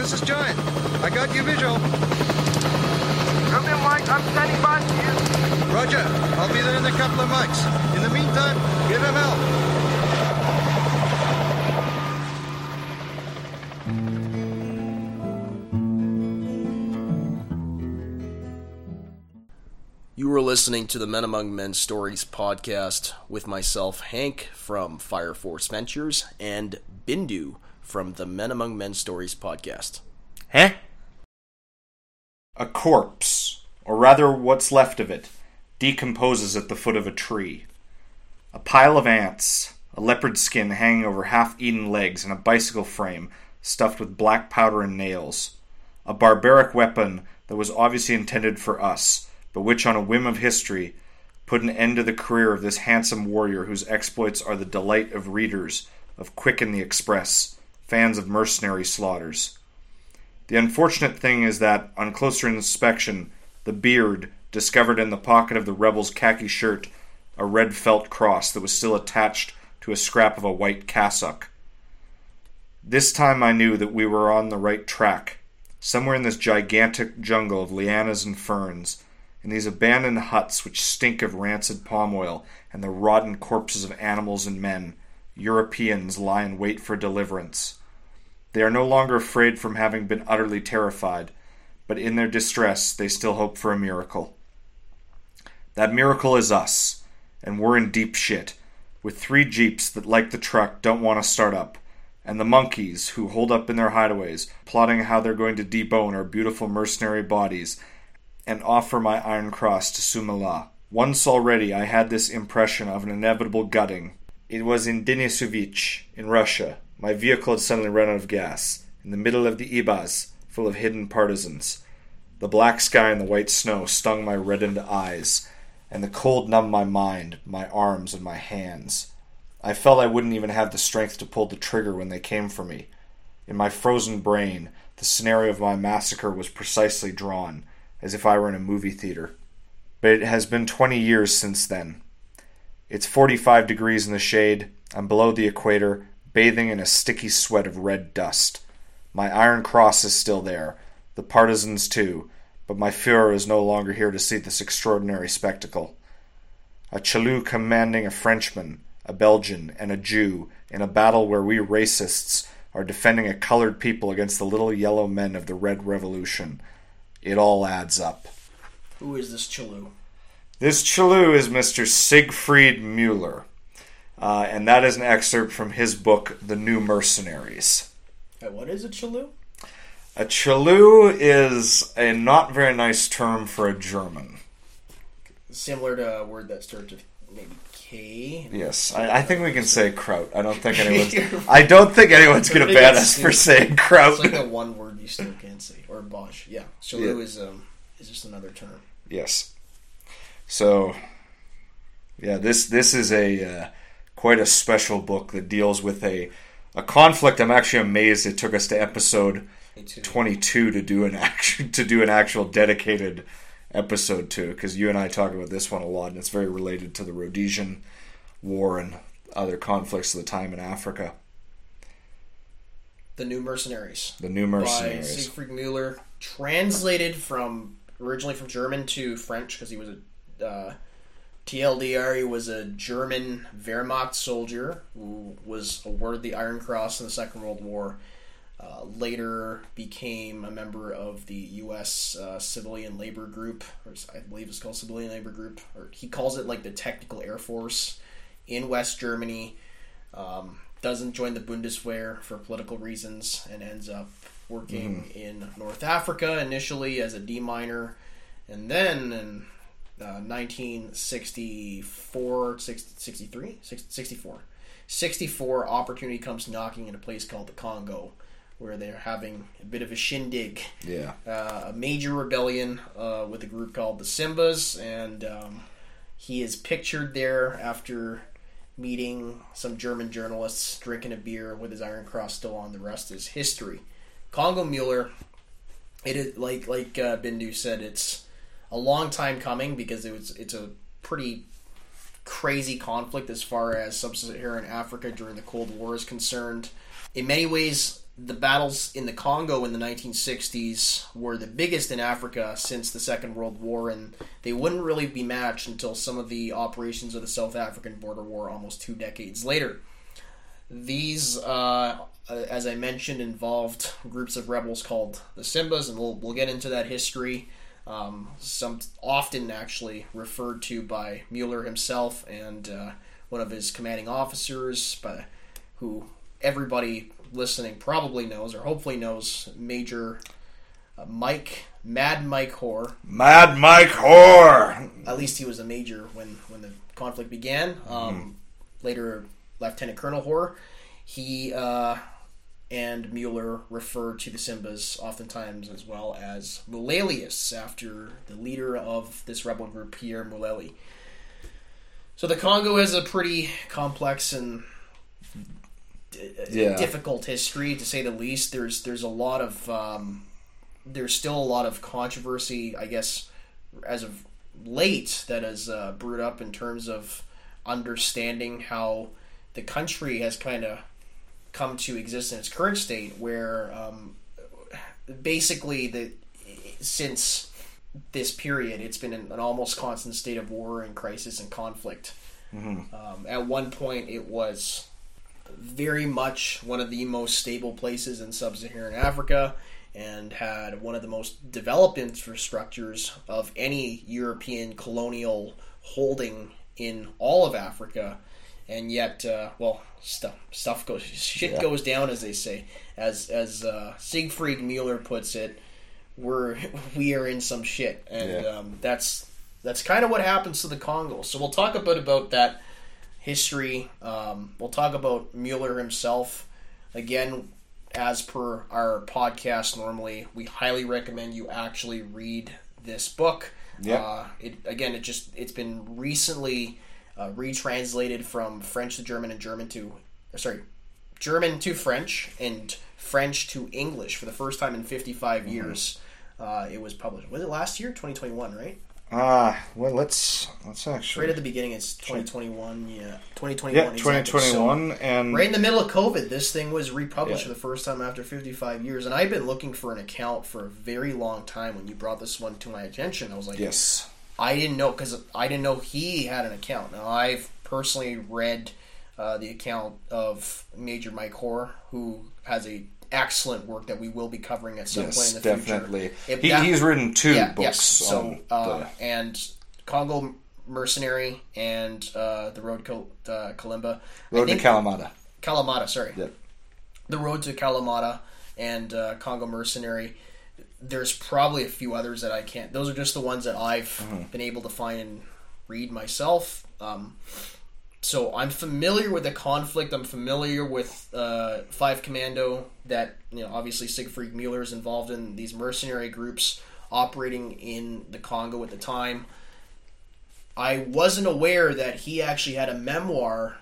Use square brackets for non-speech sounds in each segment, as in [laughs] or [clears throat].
this is Giant. I got your visual. Come in, Mike. I'm standing by for you. Roger. I'll be there in a couple of mics. In the meantime, give him help. You were listening to the Men Among Men Stories podcast with myself, Hank from Fire Force Ventures, and Bindu from the Men Among Men Stories podcast. Huh? A corpse, or rather what's left of it, decomposes at the foot of a tree. A pile of ants, a leopard skin hanging over half eaten legs, and a bicycle frame stuffed with black powder and nails. A barbaric weapon that was obviously intended for us, but which, on a whim of history, put an end to the career of this handsome warrior whose exploits are the delight of readers of Quicken the Express, fans of mercenary slaughters. The unfortunate thing is that, on closer inspection, the beard, discovered in the pocket of the rebel's khaki shirt, a red felt cross that was still attached to a scrap of a white cassock. This time I knew that we were on the right track. Somewhere in this gigantic jungle of lianas and ferns, in these abandoned huts which stink of rancid palm oil and the rotten corpses of animals and men, Europeans lie in wait for deliverance. They are no longer afraid from having been utterly terrified, but in their distress they still hope for a miracle. That miracle is us, and we're in deep shit, with three jeeps that, like the truck, don't want to start up, and the monkeys who hold up in their hideaways, plotting how they're going to debone our beautiful mercenary bodies and offer my iron cross to Sumala. Once already I had this impression of an inevitable gutting. It was in Denisovich, in Russia. My vehicle had suddenly run out of gas, in the middle of the Ibaz, full of hidden partisans. The black sky and the white snow stung my reddened eyes, and the cold numbed my mind, my arms, and my hands. I felt I wouldn't even have the strength to pull the trigger when they came for me. In my frozen brain, the scenario of my massacre was precisely drawn, as if I were in a movie theater. But it has been twenty years since then. It's forty five degrees in the shade. I'm below the equator, bathing in a sticky sweat of red dust. My iron cross is still there, the partisans too, but my Fuhrer is no longer here to see this extraordinary spectacle. A Chleuh commanding a Frenchman, a Belgian, and a Jew in a battle where we racists are defending a colored people against the little yellow men of the Red Revolution. It all adds up. Who is this Chleuh? This Chleuh is Mr. Siegfried Mueller, uh, and that is an excerpt from his book, The New Mercenaries. Hey, what is a Chleuh? A Chleuh is a not very nice term for a German. Similar to a word that starts with maybe K. Yes, I, I think we can say kraut. I don't think [laughs] anyone's. [laughs] I don't think anyone's going to ban us for saying kraut. It's like the [laughs] one word you still can't say, or Boche. Yeah, Chleuh Yeah. is um is just another term. Yes. So, yeah, this this is a uh, quite a special book that deals with a a conflict. I'm actually amazed it took us to episode Me too. 22 to do an action [laughs] to do an actual dedicated episode to because you and I talk about this one a lot and it's very related to the Rhodesian War and other conflicts of the time in Africa. The New Mercenaries. The New by Mercenaries. Siegfried Mueller, translated from originally from German to French because he was a uh, TLDR. He was a German Wehrmacht soldier who was awarded the Iron Cross in the Second World War. Uh, later became a member of the U.S. Uh, Civilian Labor Group, or I believe it's called Civilian Labor Group, or he calls it like the Technical Air Force in West Germany. Um, doesn't join the Bundeswehr for political reasons and ends up working in North Africa initially as a D miner, and then in uh, 1964, 63, 64, 64, opportunity comes knocking in a place called the Congo, where they're having a bit of a shindig Yeah. uh, a major rebellion uh, with a group called the Simbas, and um, he is pictured there after meeting some German journalists, drinking a beer with his Iron Cross still on. The rest is history. Congo Mueller, it is like like uh, Bindu said, it's a long time coming because it was it's a pretty crazy conflict as far as sub-Saharan Africa during the Cold War is concerned. In many ways, the battles in the Congo in the 1960s were the biggest in Africa since the Second World War, and they wouldn't really be matched until some of the operations of the South African border war almost two decades later. These, uh, as I mentioned, involved groups of rebels called the Simbas, and we'll, we'll get into that history. Um, some often actually referred to by Mueller himself and uh, one of his commanding officers, by, who everybody listening probably knows or hopefully knows Major uh, Mike Mad Mike Hoare. Mad Mike Hoare. At least he was a major when when the conflict began. Um, Later, Lieutenant Colonel Hoare. He uh, and Mueller refer to the Simbas oftentimes as well as Mulalius after the leader of this rebel group, Pierre Mulele. So the Congo has a pretty complex and Yeah. difficult history to say the least. There's there's a lot of um, there's still a lot of controversy, I guess, as of late that has uh, brewed up in terms of understanding how the country has kind of come to exist in its current state, where um, basically the since this period, it's been in an almost constant state of war and crisis and conflict. Um, at one point, it was very much one of the most stable places in sub-Saharan Africa and had one of the most developed infrastructures of any European colonial holding in all of Africa. And yet, uh, well, stuff stuff goes shit Yeah. goes down, as they say. As as uh, Siegfried Mueller puts it, we're [laughs] we are in some shit, and Yeah. um, that's that's kind of what happens to the Congo. So we'll talk a bit about that history. Um, we'll talk about Mueller himself. Again, as per our podcast, normally we highly recommend you actually read this book. Yeah. Uh, it again, it just it's been recently uh, retranslated from French to German and German to sorry, German to French and French to English for the first time in 55 years. Uh, it was published. Was it last year? 2021, right? Ah, well, let's let's actually Right at the beginning, it's 2021. Yeah, 2021. Yeah, exactly. So, 2021, and right in the middle of COVID, this thing was republished Yeah. for the first time after 55 years. And I've been looking for an account for a very long time. When you brought this one to my attention, I was like, yes, I didn't know because I didn't know he had an account. Now I've personally read uh, the account of Major Mike Hoare, who has a excellent work that we will be covering at some yes, point in the definitely. future. If He, he's written two yeah, books. yes. So on uh, the, and Congo Mercenary and uh, the Road to uh, Kalimba. Road to Kalamata. Kalamata, sorry. Yep. The Road to Kalamata and uh, Congo Mercenary. There's probably a few others that I can't. Those are just the ones that I've Mm-hmm. been able to find and read myself. Um, so I'm familiar with the conflict. I'm familiar with uh, Five Commando. That you know, obviously Siegfried Mueller is involved in these mercenary groups operating in the Congo at the time. I wasn't aware that he actually had a memoir,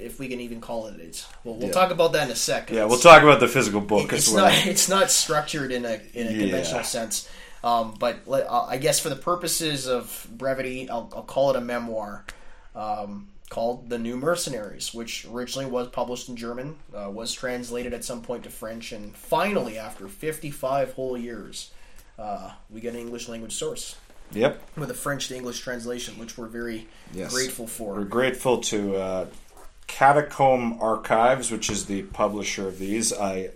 if we can even call it it. Well, we'll Yeah. talk about that in a second. Yeah, we'll talk about the physical book It's as well. not. It's not structured in a in a Yeah. conventional sense. Um, but uh, I guess for the purposes of brevity, I'll, I'll call it a memoir um, called "The New Mercenaries," which originally was published in German, uh, was translated at some point to French, and finally, after 55 whole years, uh, we get an English language source Yep. with a French to English translation, which we're very Yes. grateful for. We're grateful to uh, Catacomb Archives, which is the publisher of these. I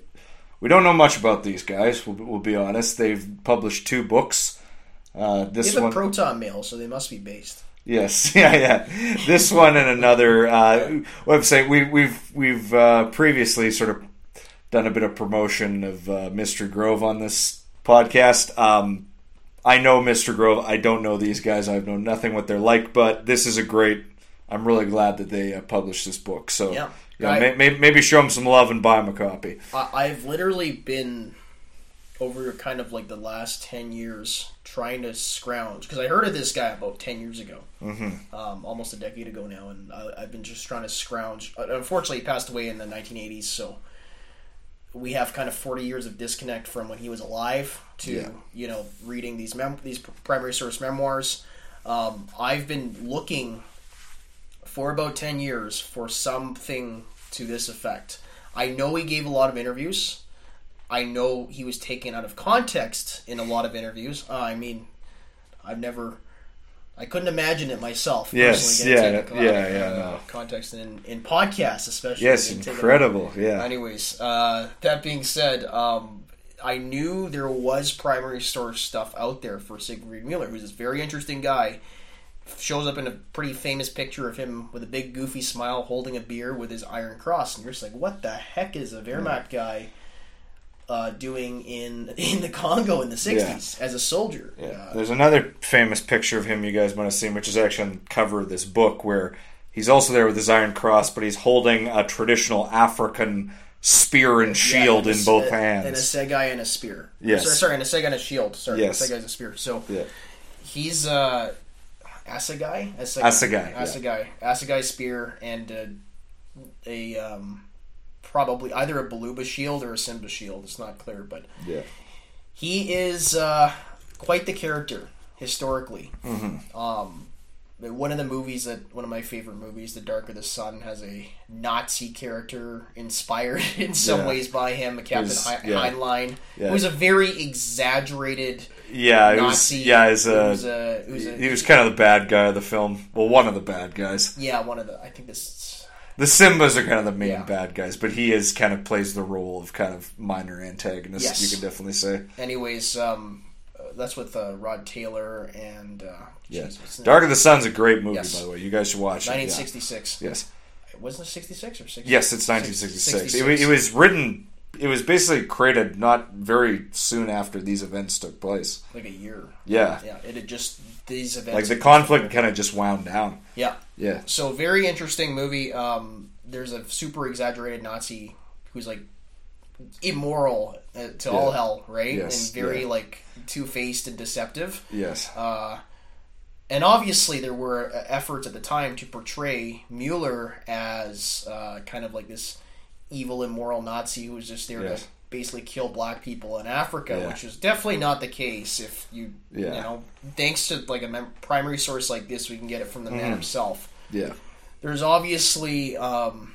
we don't know much about these guys. We'll, we'll be honest. They've published two books. Uh, They this have a one, proton mail, so they must be based. yes, [laughs] yeah, yeah. This one and another uh, website. We, we've we've uh, previously sort of done a bit of promotion of uh, Mr. Grove on this podcast. Um, I know Mr. Grove. I don't know these guys. I know nothing what they're like, but this is a great. I'm really glad that they uh, published this book. So Yeah. I- may, may, maybe show them some love and buy them a copy. I, I've literally been over kind of like the last 10 years trying to scrounge because I heard of this guy about 10 years ago, mm-hmm. um, almost a decade ago now, and I, I've been just trying to scrounge. Uh, Unfortunately, he passed away in the 1980s, so we have kind of 40 years of disconnect from when he was alive to Yeah. you know reading these mem- these primary source memoirs. Um, I've been looking for about 10 years for something to this effect. I know he gave a lot of interviews. I know he was taken out of context in a lot of interviews. Uh, I mean, I've never. I couldn't imagine it myself. Yes, yeah, out yeah, of, yeah, uh, no. Context in in podcasts, especially. Yes, incredible. Yeah. Anyways, uh, that being said, um, I knew there was primary source stuff out there for Siegfried Mueller, who's this very interesting guy. Shows up in a pretty famous picture of him with a big goofy smile holding a beer with his Iron Cross, and you're just like, what the heck is a Wehrmacht guy uh, doing in [laughs] in the Congo in the '60s as a soldier? Yeah. Uh, There's another famous picture of him you guys might have seen, which is actually on the cover of this book, where he's also there with his iron cross, but he's holding a traditional African spear and shield yeah, in both a- both And a hands. Segai and a spear. Yes. Sorry, sorry, and a Segai and a shield. Sorry, Yes. a Segai and a spear. So Yeah. he's uh Asagai? Asagai. Assegai, yeah. Assegai. Assegai spear and uh, a um, probably either a Baluba shield or a Simba shield. It's not clear, but Yeah. he is uh, quite the character historically. Mm-hmm. Um, one of the movies that one of my favorite movies, The Dark of the Sun, has a Nazi character inspired [laughs] in some Yeah. ways by him, Captain His- Hein- yeah. Henlein, Yeah. who's a very exaggerated Yeah, it was. Nazi. Yeah, as a, who's a, who's a he was kind of the bad guy of the film. Well, one of the bad guys. yeah, one of the. I think this. The Simbas are kind of the main Yeah. bad guys, but he is kind of plays the role of kind of minor antagonist. Yes. You could definitely say. Anyways, um, uh, that's with uh, Rod Taylor and. Uh, Yeah. geez, what's the name? Dark of the Sun's a great movie, Yes. by the way. You guys should watch it. yeah. 1966. Yes. Wasn't it 66 or 60? Yes, it's 1966. It, wa- it was written. It was basically created not very soon after these events took place. like a year. Yeah, Yeah, it had just these events. like the conflict kind of just wound down. Yeah. Yeah, So very interesting movie. Um, there's a super exaggerated Nazi who's like immoral uh, to all hell, right? Yes, and very yeah. like two faced and deceptive. yes, Uh, and obviously, there were efforts at the time to portray Mueller as uh, kind of like this evil, immoral Nazi who was just there to basically kill black people in Africa, Yeah. which is definitely not the case. If you, Yeah. you know, thanks to like a mem- primary source like this, we can get it from the man Mm-hmm. himself. yeah, There's obviously, um,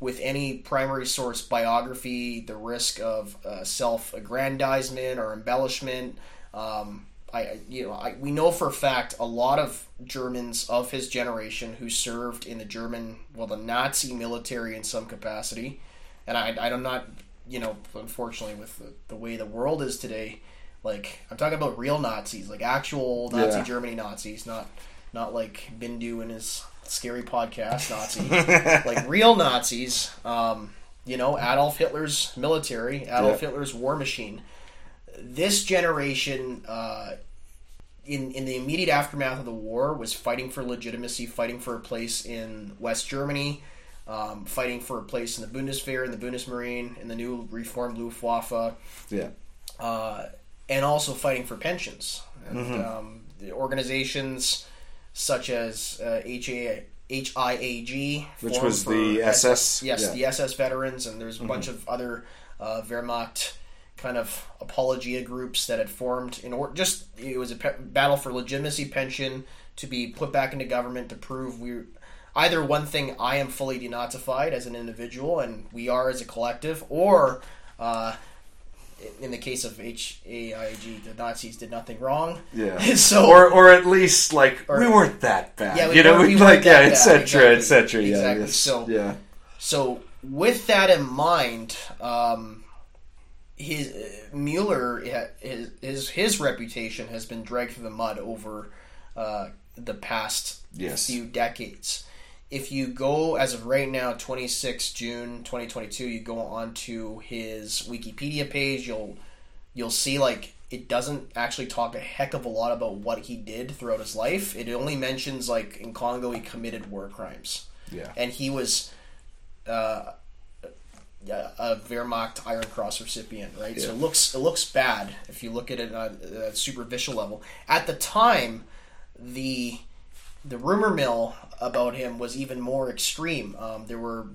with any primary source biography, the risk of uh, self-aggrandizement or embellishment. Um, I, you know, I, we know for a fact a lot of Germans of his generation who served in the German, well, the Nazi military in some capacity, and I, I'm not, you know, unfortunately with the, the way the world is today, like I'm talking about real Nazis, like actual Nazi Yeah. Germany Nazis, not not like Bindu and his scary podcast Nazi, [laughs] like real Nazis. Um, you know, Adolf Hitler's military, Adolf Yeah. Hitler's war machine. This generation, uh, in in the immediate aftermath of the war, was fighting for legitimacy, fighting for a place in West Germany, um, fighting for a place in the Bundeswehr, in the Bundesmarine, in the new reformed Luftwaffe yeah, uh, and also fighting for pensions. And, Mm-hmm. um, the organizations such as uh, HA, HIAG, Which was the SS, yes, yeah. Mm-hmm. the SS veterans, and there's a bunch of other uh, Wehrmacht kind of apologia groups that had formed in order. Just it was a pe- battle for legitimacy, pension to be put back into government to prove we. Either one thing, I am fully denazified as an individual, and we are as a collective, or uh, in the case of HIAG, the Nazis did nothing wrong. yeah. [laughs] so or or at least like Or- we weren't that bad. Yeah, we you know, we we like yeah, bad, etc. exactly. etc. Yeah, Exactly. yes. So- yeah, So with that in mind, um, his uh, Mueller his, his his reputation has been dragged through the mud over uh, the past Yes. few decades. If you go as of right now, 26 June 2022, you go onto his Wikipedia page, you'll you'll see like it doesn't actually talk a heck of a lot about what he did throughout his life. It only mentions like in Congo he committed war crimes yeah, and he was uh, a Wehrmacht Iron Cross recipient, right? So it looks it looks bad if you look at it on a superficial level. At the time, the the rumor mill about him was even more extreme. Um, there were,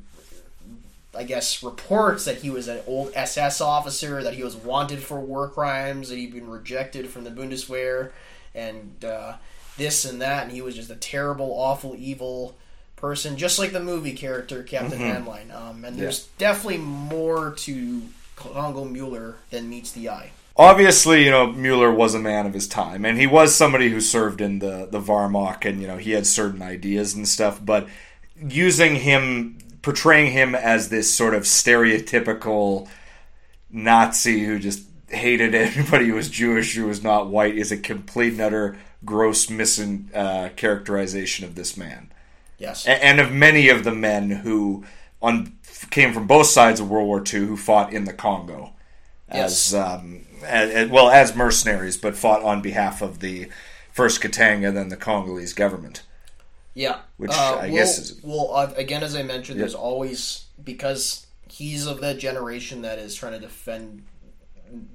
I guess, reports that he was an old SS officer, that he was wanted for war crimes, that he'd been rejected from the Bundeswehr, and uh, this and that, and he was just a terrible, awful, evil person, just like the movie character Captain Mm-hmm. Henlein. Um, and there's definitely more to Congo Mueller than meets the eye. obviously, you know, Mueller was a man of his time, and he was somebody who served in the the Wehrmacht, and you know, he had certain ideas and stuff. But using him, portraying him as this sort of stereotypical Nazi who just hated [laughs] anybody who was Jewish who was not white is a complete and utter gross missing uh, characterization of this man Yes. a- and of many of the men who on came from both sides of World War II who fought in the Congo as Yes. um, as, well as mercenaries, but fought on behalf of the first Katanga, and then the Congolese government. Yeah, Which uh, I we'll- guess is- well. Uh, again, as I mentioned, Yeah. there's always because he's of that generation that is trying to defend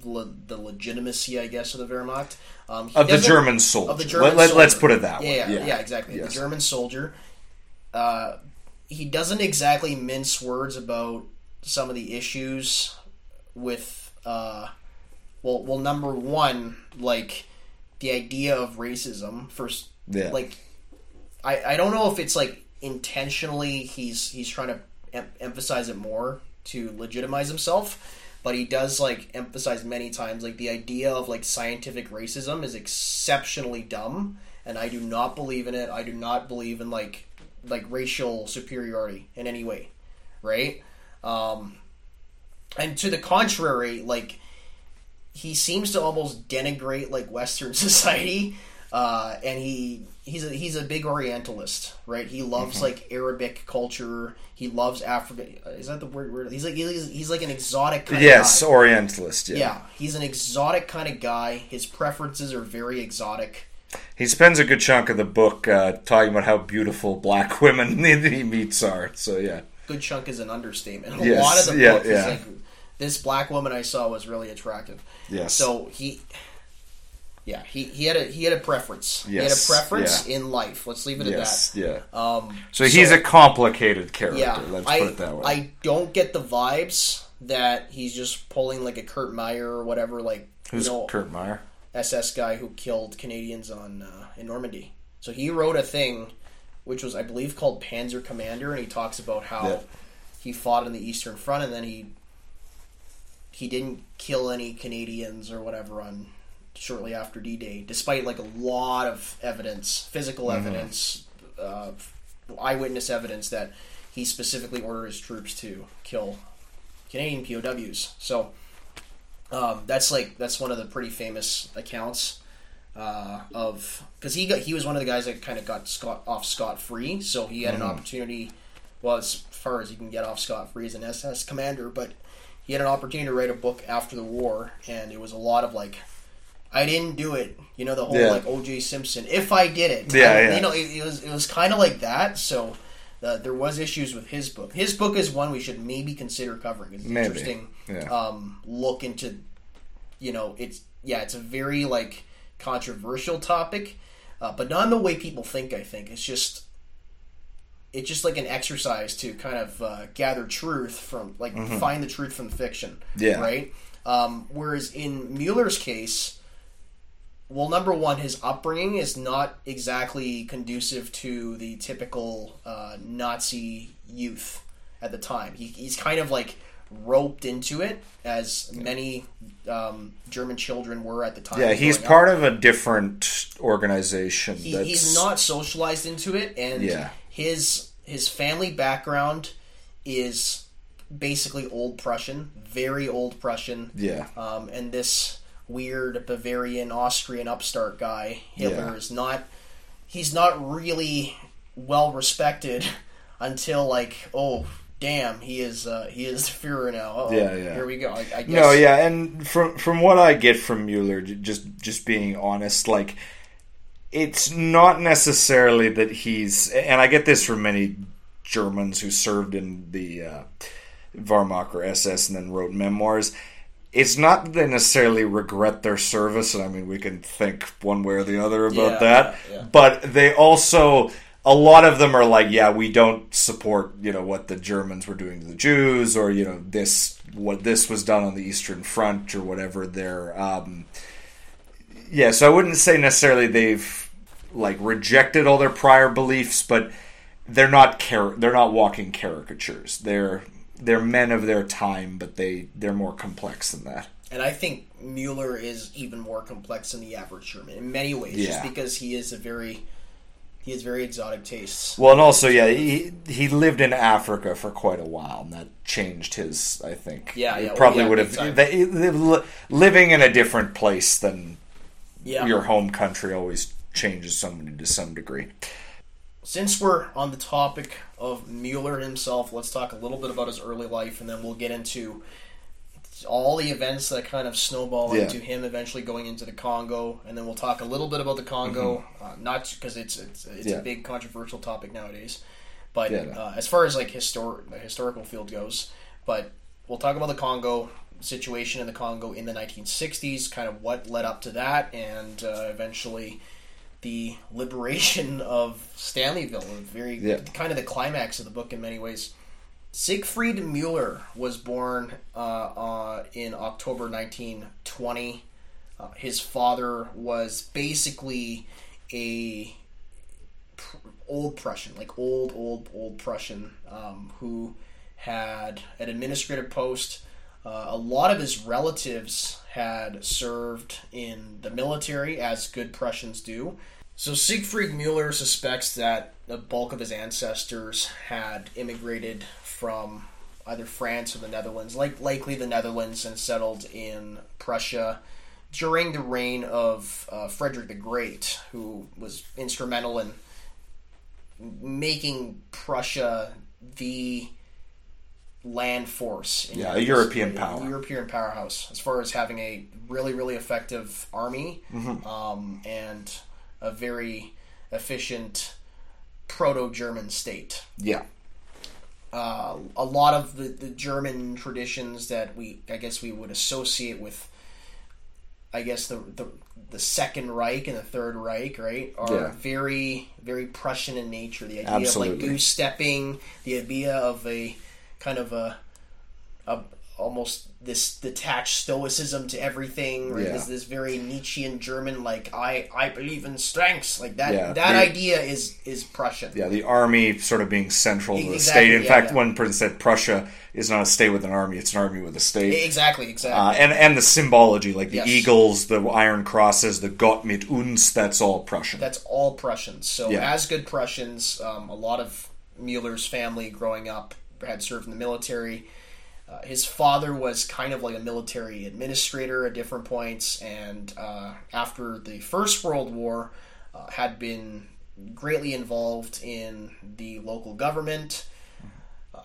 le- the legitimacy, I guess, of the Wehrmacht. Um, Of the German soldier. Of the German let, us soldier. put it that way. Yeah, yeah, yeah, exactly. Yes. The German soldier. Uh, he doesn't exactly mince words about some of the issues with. Uh, well, well, number one, like the idea of racism. First, Yeah. like I, I don't know if it's like intentionally he's he's trying to em- emphasize it more to legitimize himself but he does like emphasize many times like the idea of like scientific racism is exceptionally dumb and i do not believe in it i do not believe in like like racial superiority in any way right um and to the contrary like he seems to almost denigrate like Western [laughs] society, uh, and he he's a he's a big Orientalist, right? He loves like Arabic culture. He loves Africa. Is that the word? word? He's like he's, he's like an exotic kind Yes, of guy. Orientalist. Yeah. yeah, he's an exotic kind of guy. His preferences are very exotic. He spends a good chunk of the book uh, talking about how beautiful black [laughs] women [laughs] that he meets are. So yeah. Good chunk is an understatement. A Yes, lot of the yeah, book is like this black woman I saw was really attractive. Yes. So he, yeah, he, he had a he had a preference. he had a preference yeah. in life. Let's leave it yes. at Yeah. that. Um, So he's a complicated character. yeah. let's I put it that way. I don't get the vibes that he's just pulling like a Kurt Meyer or whatever, like Who's you know, Kurt Meyer? SS guy who killed Canadians on uh, in Normandy. So he wrote a thing, which was I believe called Panzer Commander, and he talks about how Yeah. he fought on the Eastern Front, and then he he didn't kill any Canadians or whatever on shortly after D Day, despite like a lot of evidence, physical Mm-hmm. evidence, uh, eyewitness evidence that he specifically ordered his troops to kill Canadian POWs. So um, that's like that's one of the pretty famous accounts uh, of because he got he was one of the guys that kind of got scot off scot free, so he had an opportunity. Well, as far as he can get off scot free as an SS commander, but he had an opportunity to write a book after the war, and it was a lot of like. I didn't do it, you know the whole Yeah. like O.J. Simpson. If I did it, Yeah, I- yeah. you know it, it was it was kind of like that. So uh, there was issues with his book. His book is one we should maybe consider covering. It's Maybe, interesting yeah. um, look into you know it's yeah it's a very like controversial topic uh, but not in the way people think i think it's just it's just like an exercise to kind of uh, gather truth from like find the truth from fiction Mm-hmm. Yeah. right um, whereas in mueller's case well number one his upbringing is not exactly conducive to the typical uh, nazi youth at the time he, he's kind of like roped into it as many um, german children were at the time Yeah, he's growing up. part of a different organization. He, he's not socialized into it, and Yeah. his his family background is basically old Prussian, very old Prussian. Yeah. Um, and this weird Bavarian Austrian upstart guy Hitler Yeah. is not. He's not really well respected [laughs] until like oh damn he is uh, he is [laughs] the Führer now. Uh-oh, Yeah, yeah. Here we go. I, I guess. No, yeah, and from from what I get from Mueller, just just being honest, like it's not necessarily that he's, and I get this from many Germans who served in the uh, Wehrmacht or SS and then wrote memoirs. It's not that they necessarily regret their service, and I mean we can think one way or the other about Yeah, that. yeah, yeah. But they also, a lot of them are like, yeah, we don't support, you know, what the Germans were doing to the Jews, or you know, this what this was done on the Eastern Front, or whatever. Their, um, yeah. So I wouldn't say necessarily they've like rejected all their prior beliefs, but they're not they're not walking caricatures. They're they're men of their time, but they they're more complex than that. And I think Mueller is even more complex than the average German in many ways, just because he is a very he has very exotic tastes. Well, and also, yeah, he he lived in Africa for quite a while, and that changed his. I think. Yeah, yeah, well, probably yeah, would have they, living in a different place than Yeah. your home country always changes somebody to some degree. Since we're on the topic of Mueller himself, let's talk a little bit about his early life, and then we'll get into all the events that kind of snowball Yeah. into him eventually going into the Congo, and then we'll talk a little bit about the Congo, uh, not because it's it's, it's Mm-hmm. Yeah. a big controversial topic nowadays, but Yeah, uh, as far as like histor- the historical field goes, but we'll talk about the Congo situation in the Congo in the 1960s, kind of what led up to that, and uh, eventually the liberation of Stanleyville, very kind of the climax of the book in many ways. Siegfried Mueller was born uh, uh, in October 1920. Uh, his father was basically a pr- old Prussian, like old, old, old Prussian, um, who had an administrative post. Uh, a lot of his relatives had served in the military, as good Prussians do. So Siegfried Mueller suspects that the bulk of his ancestors had immigrated from either France or the Netherlands, like likely the Netherlands, and settled in Prussia during the reign of uh, Frederick the Great, who was instrumental in making Prussia the land force. in Yeah, a European A power. European powerhouse, as far as having a really, really effective army Mm-hmm. um, and a very efficient proto-German state Yeah, uh, a lot of the, the German traditions that we, I guess, we would associate with, I guess the the, the Second Reich and the Third Reich, right, are Yeah. very very Prussian in nature. The idea of like goose stepping, the idea of a kind of a, a almost this detached stoicism to everything. Right? Yeah. This, this very Nietzschean German, like I I believe in strengths, like that. Yeah, that the- idea is is Prussian. yeah. The army sort of being central to the state. In yeah, fact, one person said Prussia is not a state with an army; it's an army with a state. Exactly, exactly. Uh, and and the symbology, like the Yes. eagles, the iron crosses, the Gott mit uns, that's all Prussian. That's all Prussians. So, as good Prussians, um, a lot of Mueller's family growing up had served in the military. Uh, his father was kind of like a military administrator at different points, and uh, after the First World War, uh, had been greatly involved in the local government. Uh,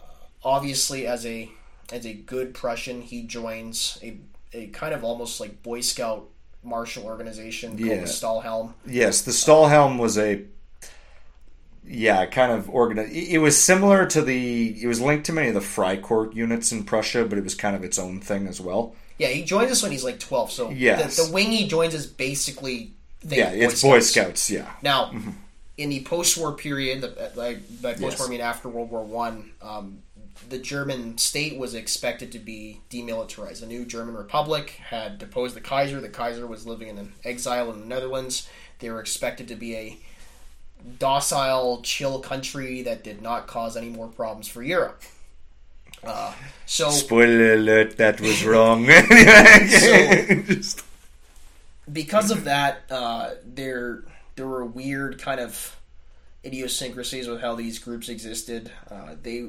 obviously, as a as a good Prussian, he joins a, a kind of almost like Boy Scout martial organization called Yeah. the Stahlhelm. Yes, the Stahlhelm was a yeah, kind of organized. It was similar to the. It was linked to many of the Freikorps units in Prussia, but it was kind of its own thing as well. Yeah, he joins us when he's like 12. So Yes. the, the wing he joins is basically Yeah, it's Boy Scouts. Yeah, Now, in the post-war period, the, like by post-war Yes. I mean after World War One, um, the German state was expected to be demilitarized. A new German republic had deposed the Kaiser. The Kaiser was living in an exile in the Netherlands. They were expected to be a docile, chill country that did not cause any more problems for Europe. Uh, so Spoiler alert, that was [laughs] wrong. Just- because of that, uh, there there were weird kind of idiosyncrasies with how these groups existed. Uh, they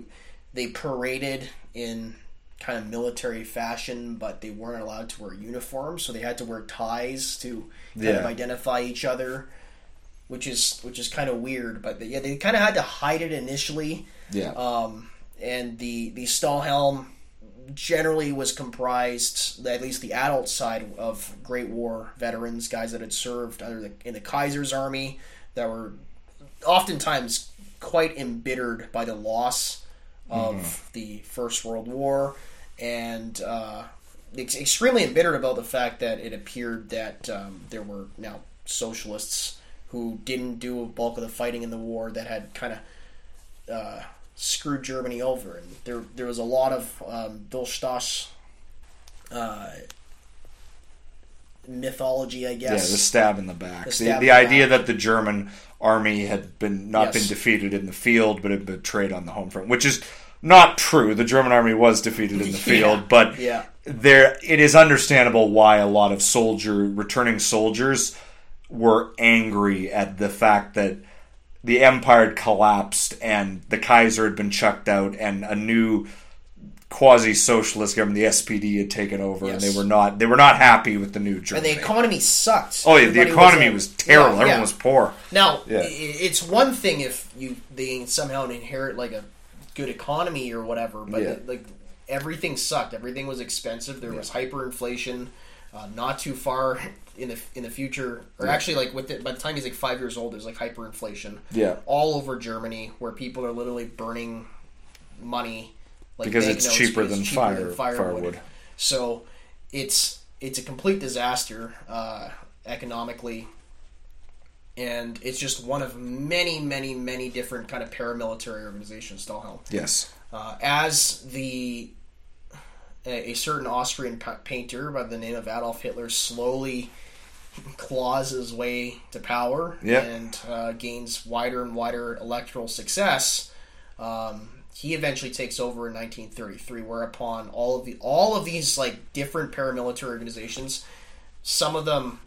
they paraded in kind of military fashion, but they weren't allowed to wear uniforms, so they had to wear ties to kind of identify each other, which is which is kind of weird. But yeah, they kind of had to hide it initially yeah, um, and the the Stahlhelm generally was comprised, at least the adult side, of Great War veterans, guys that had served under the, in the Kaiser's army, that were oftentimes quite embittered by the loss of the First World War, and uh, ex- extremely embittered about the fact that it appeared that um, there were now socialists who didn't do a bulk of the fighting in the war that had kind of uh, screwed Germany over, and there there was a lot of um, Bill Stoss uh, mythology, I Yeah, guess. the stab in the back. The, the, the idea back. that the German army had been not Yes. been defeated in the field, but had betrayed on the home front, which is not true. The German army was defeated in the [laughs] Yeah. field, but Yeah. there it is understandable why a lot of soldier returning soldiers were angry at the fact that the empire had collapsed and the Kaiser had been chucked out and a new quasi-socialist government, the SPD, had taken over, and they were not they were not happy with the new Germany. and the economy sucked. Oh, yeah, the Everybody economy in- was, terrible. Yeah, Everyone yeah. was poor. Now, Yeah. it's one thing if you they somehow inherit like a good economy or whatever, but like everything sucked. Everything was expensive. There was hyperinflation. Uh, not too far in the in the future, or actually like with it, by the time he's like five years old, there's like hyperinflation. Yeah. all over Germany where people are literally burning money like Because it's cheaper than it's fire- firewood. firewood. So it's it's a complete disaster uh, economically, and it's just one of many, many, many different kind of paramilitary organizations. Stahlhelm, Yes. uh, as the a, certain Austrian painter by the name of Adolf Hitler slowly claws his way to power Yep. and uh, gains wider and wider electoral success. Um, he eventually takes over in 1933, whereupon all of the all of these like different paramilitary organizations, some of them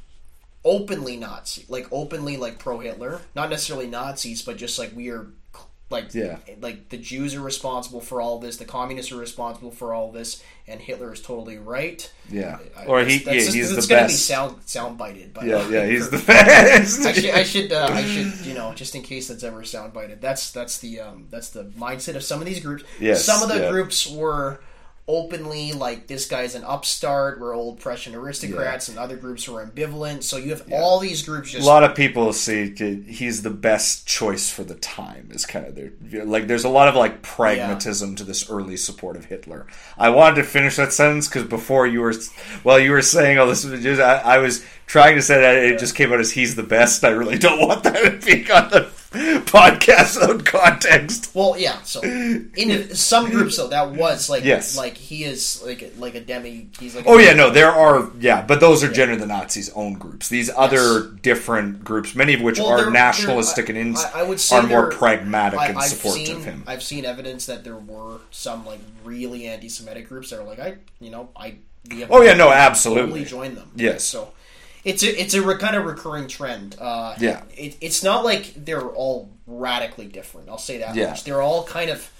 openly Nazi, like openly like pro Hitler, not necessarily Nazis, but just like we are like Yeah. like the Jews are responsible for all this, the communists are responsible for all this, and Hitler is totally right. Yeah. I- Or he, that's- yeah, that's just- he's the it's gonna be best. sound sound bited, but yeah, yeah, [laughs] he's the [laughs] best. I should, I should, uh, I should, you know, just in case that's ever sound bited. That's that's the um, that's the mindset of some of these groups. Yes, some of the yeah. groups were openly like this guy's an upstart, we're old Prussian aristocrats, and other groups were ambivalent. So you have all these groups a lot of people see he's the best choice for the time is kind of their like there's a lot of like pragmatism to this early support of hitler. I wanted to finish that sentence because before you were well you were saying all this just- I, I was trying to say that it just came out as he's the best. I really don't want that to be on the [laughs] podcast out context Well, yeah. So in some groups, though, that was like Yes. like he is like like a demi. He's like Oh yeah, no, there are yeah, but those are generally the Nazis' own groups. These other different groups, many of which Well, are there- nationalistic there- and I- I would say are more pragmatic I, and I've supportive seen, of him. I've seen evidence that there were some like really anti-Semitic groups that are like, I, you know, I. Oh, yeah, no, absolutely. Join them. Yes. So it's a it's a re- kind of recurring trend. Uh, Yeah. It, it's not like they're all radically different. I'll say that Yeah. much. They're all kind of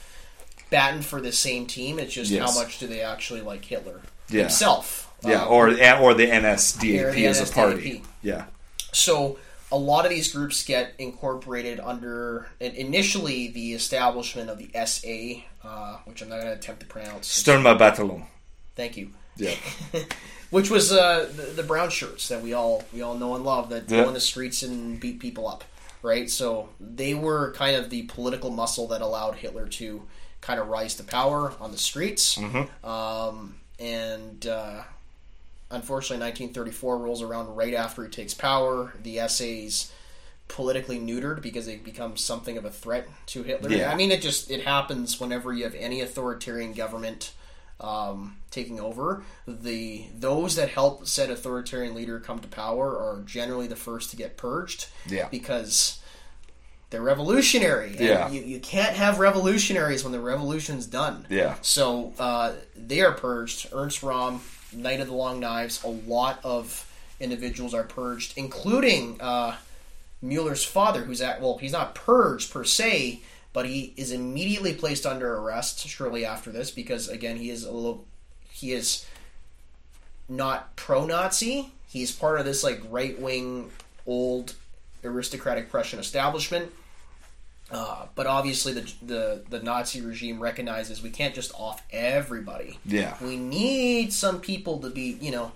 batting for the same team. It's just Yes. how much do they actually like Hitler Yeah. himself? yeah, Uh, or or the NSDAP Or the as a party. Yeah, So a lot of these groups get incorporated under initially the establishment of the SA, uh, which I'm not going to attempt to pronounce. Sturma Thank you. Yeah, [laughs] Which was uh, the, the brown shirts that we all we all know and love that Yeah. go in the streets and beat people up, right? So they were kind of the political muscle that allowed Hitler to kind of rise to power on the streets. Mm-hmm. Um, and uh, unfortunately, 1934 rolls around right after he takes power. The SA's politically neutered because they become something of a threat to Hitler. Yeah. I mean, it just it happens whenever you have any authoritarian government um, taking over. The those that help said authoritarian leader come to power are generally the first to get purged. Yeah. because they're revolutionary. And Yeah. you, you can't have revolutionaries when the revolution's done. yeah, So uh, they are purged. Ernst Röhm, Night of the Long Knives, a lot of individuals are purged, including uh, Mueller's father, who's at well, he's not purged per se, but he is immediately placed under arrest shortly after this because again he is a little he is not pro-Nazi. He's part of this like right-wing old aristocratic Prussian establishment. Uh, but obviously, the, the the Nazi regime recognizes we can't just off everybody. yeah, We need some people to be, you know,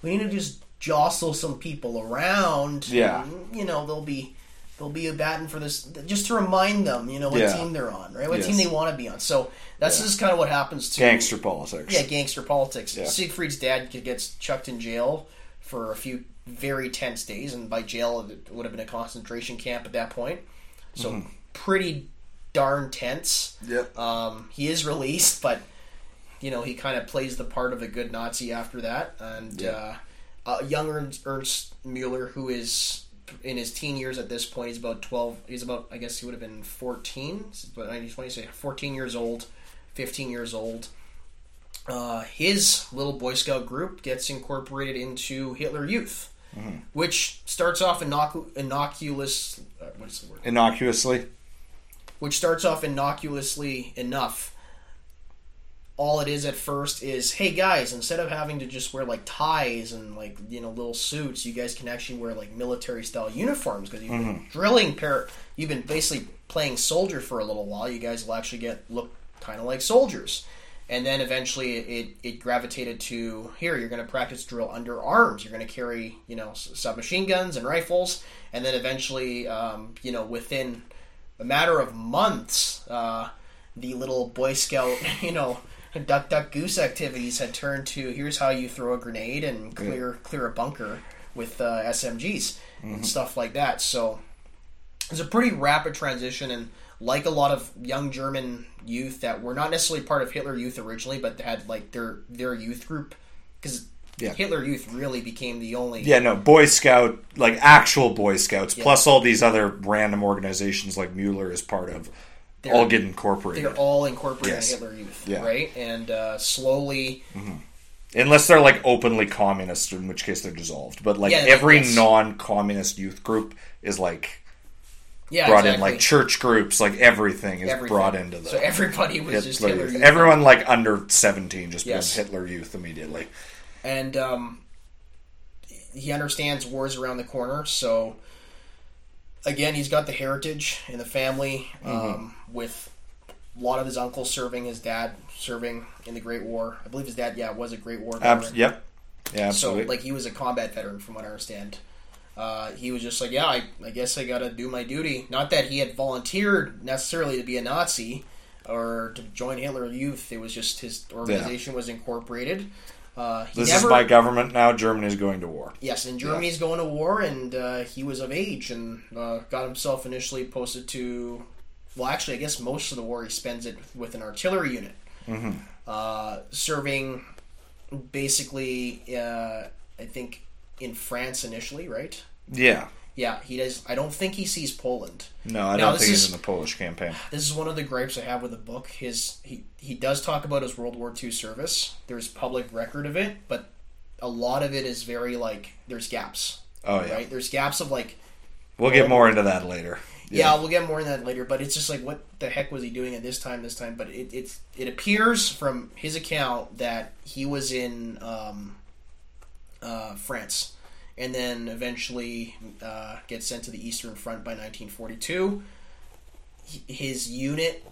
we need to just jostle some people around. Yeah. and, you know, they'll be they'll be a batting for this, just to remind them, you know, what Yeah. team they're on, right? What Yes. team they want to be on. So that's Yeah. just kind of what happens to gangster politics. yeah, gangster politics. Yeah. Siegfried's dad gets chucked in jail for a few very tense days, and by jail it would have been a concentration camp at that point. So Mm-hmm. pretty darn tense. Yep. Um, he is released, [laughs] but you know he kind of plays the part of a good Nazi after that, and Yeah. uh, uh, young Ernst, Ernst Mueller, who is in his teen years at this point. He's about twelve. He's about I guess he would have been fourteen. But nineteen twenty, say fourteen years old, fifteen years old. Uh, his little Boy Scout group gets incorporated into Hitler Youth, which starts off innocu- innocuous. Uh, what is the word? Innocuously. which starts off innocuously enough. All it is at first is, hey guys, instead of having to just wear like ties and like you know little suits, you guys can actually wear like military style uniforms because you've been drilling pair. You've been basically playing soldier for a little while. You guys will actually get look kind of like soldiers. And then eventually it, it gravitated to here, you're going to practice drill under arms. You're going to carry, you know, submachine guns and rifles. And then eventually, um, you know, within a matter of months, uh, the little Boy Scout, [laughs] you know, duck duck goose activities had turned to here's how you throw a grenade and clear clear a bunker with uh, SMGs and stuff like that. So it's a pretty rapid transition, and like a lot of young German youth that were not necessarily part of Hitler Youth originally, but had like their their youth group because Yeah. Hitler Youth really became the only Yeah, no, Boy Scout, like actual Boy Scouts, plus all these other random organizations like Mueller is part of, all get incorporated. they're all incorporated Yes. in Hitler Youth, Yeah. right? And uh, slowly, Unless they're like openly communist, in which case they're dissolved. But like Yeah, every yes. non-communist youth group is like yeah, brought in, like church groups, like everything is Everything. brought into the So everybody was just Hitler Hitler Youth. Youth. Everyone like under seventeen just Yes. becomes Hitler Youth immediately. and um, he understands wars around the corner. So again, he's got the heritage in the family um, with a lot of his uncles serving, his dad serving in the Great War. I believe his dad, yeah, was a Great War veteran. Abs- yep. Yeah, So like he was a combat veteran, from what I understand. Uh, he was just like, yeah, I, I guess I got to do my duty. Not that he had volunteered necessarily to be a Nazi or to join Hitler Youth. It was just his organization was incorporated. Uh, he this never, is by government now. Germany is going to war. Yes, and Germany Germany's going to war, and uh, he was of age and uh, got himself initially posted to. Well, actually, I guess most of the war he spends it with an artillery unit, uh, serving basically, uh, I think, in France initially, right? Yeah. Yeah, he does. I don't think he sees Poland. No, I Now, don't think is- he's in the Polish campaign. This is one of the gripes I have with the book. His he he does talk about his World War II service. There's public record of it, but a lot of it is very like there's gaps. Oh yeah. Right? There's gaps of like We'll get more into that later. yeah. we'll get more in that later. But it's just like what the heck was he doing at this time? This time, but it it's it appears from his account that he was in um, uh, France, and then eventually uh, gets sent to the Eastern Front by 1942. His unit,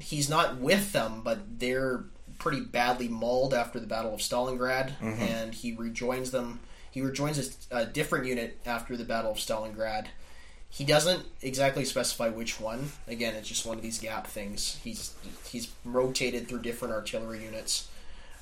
he's not with them, but they're pretty badly mauled after the Battle of Stalingrad, and he rejoins them. He rejoins a, a different unit after the Battle of Stalingrad. He doesn't exactly specify which one. Again, it's just one of these gap things. He's he's rotated through different artillery units.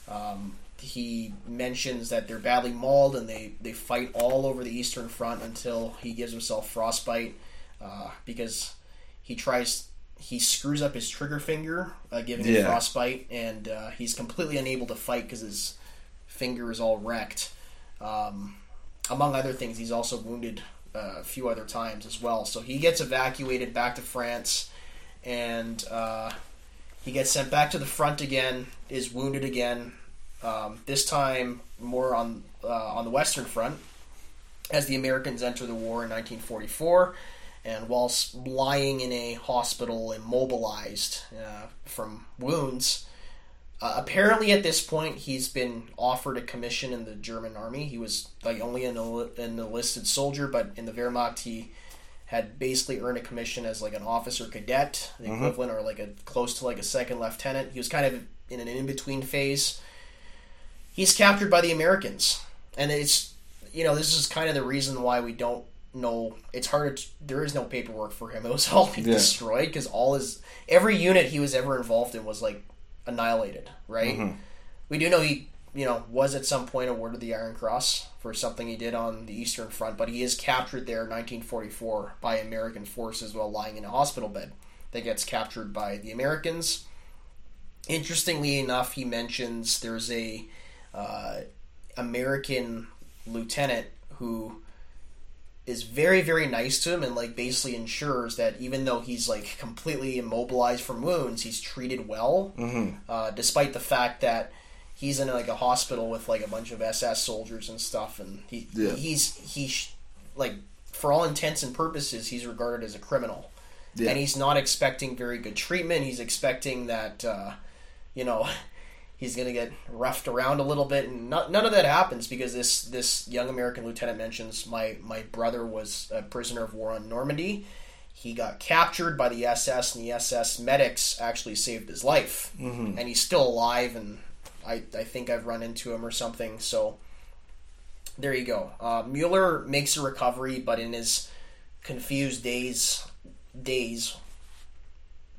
Um, he mentions that they're badly mauled and they, they fight all over the Eastern Front until he gives himself frostbite uh, because he tries he screws up his trigger finger, uh, giving him frostbite, and uh, he's completely unable to fight because his finger is all wrecked. Um, among other things, he's also wounded uh, a few other times as well. So he gets evacuated back to France, and uh, he gets sent back to the front again. Is wounded again. Um, this time more on uh, on the Western Front, as the Americans enter the war in 1944. And whilst lying in a hospital, immobilized uh, from wounds, uh, apparently, at this point, he's been offered a commission in the German army. He was like only an, an enlisted soldier, but in the Wehrmacht, he had basically earned a commission as like an officer cadet, the equivalent, or like a close to like a second lieutenant. He was kind of in an in between phase. He's captured by the Americans, and it's you know this is kind of the reason why we don't know. It's hard. To, there is no paperwork for him. [laughs] It was all like, Yeah. destroyed because all his every unit he was ever involved in was like annihilated. Right. Mm-hmm. We do know he you know was at some point awarded the Iron Cross for something he did on the Eastern Front, but he is captured there in 1944 by American forces while lying in a hospital bed. That gets captured by the Americans. Interestingly enough, he mentions there's a uh, American lieutenant who is very very nice to him and like basically ensures that even though he's like completely immobilized from wounds he's treated well uh, despite the fact that he's in like a hospital with like a bunch of ss soldiers and stuff and he Yeah. he's he's like for all intents and purposes he's regarded as a criminal Yeah. and he's not expecting very good treatment he's expecting that uh, you know he's going to get roughed around a little bit and not, none of that happens because this this young american lieutenant mentions my my brother was a prisoner of war on normandy. He got captured by the ss and the ss medics actually saved his life. And he's still alive and I, I think i've run into him or something so there you go. Uh, mueller makes a recovery but in his confused days days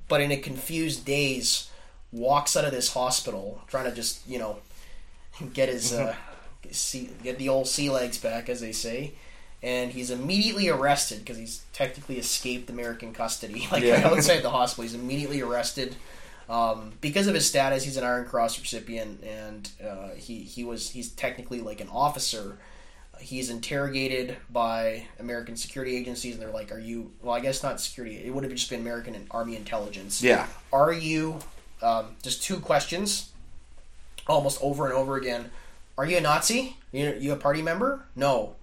but in a confused daze walks out of this hospital trying to just you know get his uh, [laughs] see, get the old sea legs back as they say and he's immediately arrested because he's technically escaped American custody. [laughs] Like Yeah. outside the hospital, he's immediately arrested um, because of his status. He's an Iron Cross recipient, and uh, he he was he's technically like an officer. He's interrogated by American security agencies, and they're like, "Are you?" Well, I guess not security. It would have just been American and Army intelligence. Yeah. Are you? Um, just two questions, almost over and over again. Are you a Nazi? You you a party member? No.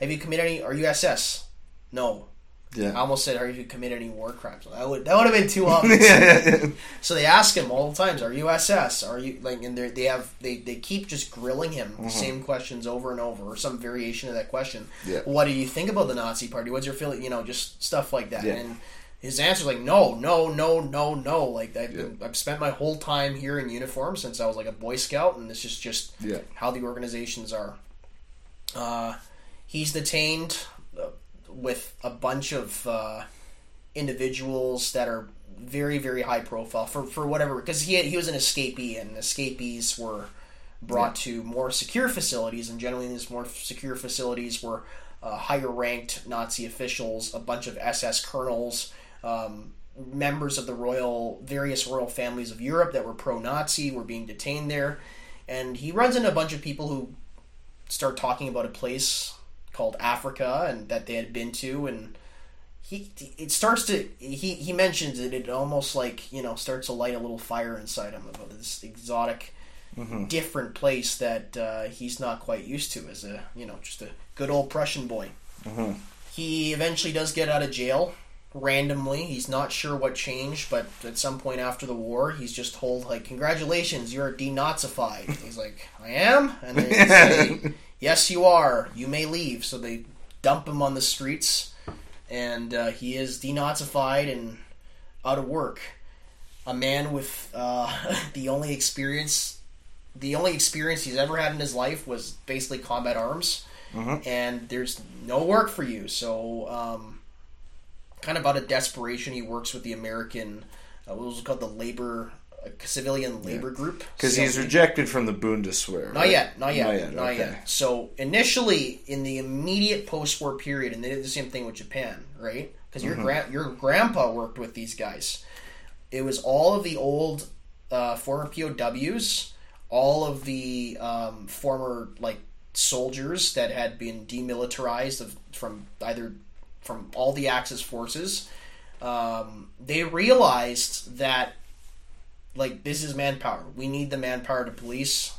Have you committed any? Are you SS? No. I Yeah. almost said, "Are you committed any war crimes?" That would that would have been too [laughs] obvious. yeah, yeah, So they ask him all the times, "Are you SS? Are you like?" And they they have they they keep just grilling him the same questions over and over, or some variation of that question. Yeah. What do you think about the Nazi Party? What's your feeling? You know, just stuff like that. Yeah. And his answer's like, "No, no, no, no, no." Like I've, Yeah. I've spent my whole time here in uniform since I was like a Boy Scout, and this is just Yeah. how the organizations are. Uh, he's detained uh, with a bunch of uh, individuals that are very very high profile for for whatever because he he was an escapee and escapees were brought to more secure facilities and generally these more secure facilities were uh, higher ranked Nazi officials, a bunch of SS colonels, um, members of the royal various royal families of Europe that were pro-Nazi were being detained there, and he runs into a bunch of people who start talking about a place called Africa and that they had been to. And he it starts to he he mentions it it almost like you know starts to light a little fire inside him about this exotic different place that uh, he's not quite used to as a you know just a good old Prussian boy. He eventually does get out of jail randomly. He's not sure what changed but at some point after the war he's just told like congratulations you're denazified. He's like i am? And they [laughs] say yes you are. You may leave. So they dump him on the streets and uh, he is denazified and out of work. A man with uh, [laughs] the only experience the only experience he's ever had in his life was basically combat arms. And there's no work for you. So um, kind of out of desperation he works with the american uh, what was it called the labor uh, civilian labor group Because he's rejected from the Bundeswehr. Not right? yet, not yet, Not not yet, yet. So initially, in the immediate post-war period, and they did the same thing with Japan, right? Because Mm-hmm. your grand your grandpa worked with these guys. It was all of the old uh, former POWs, all of the um, former like soldiers that had been demilitarized of, from either from all the Axis forces. Um, they realized that like this is manpower. We need the manpower to police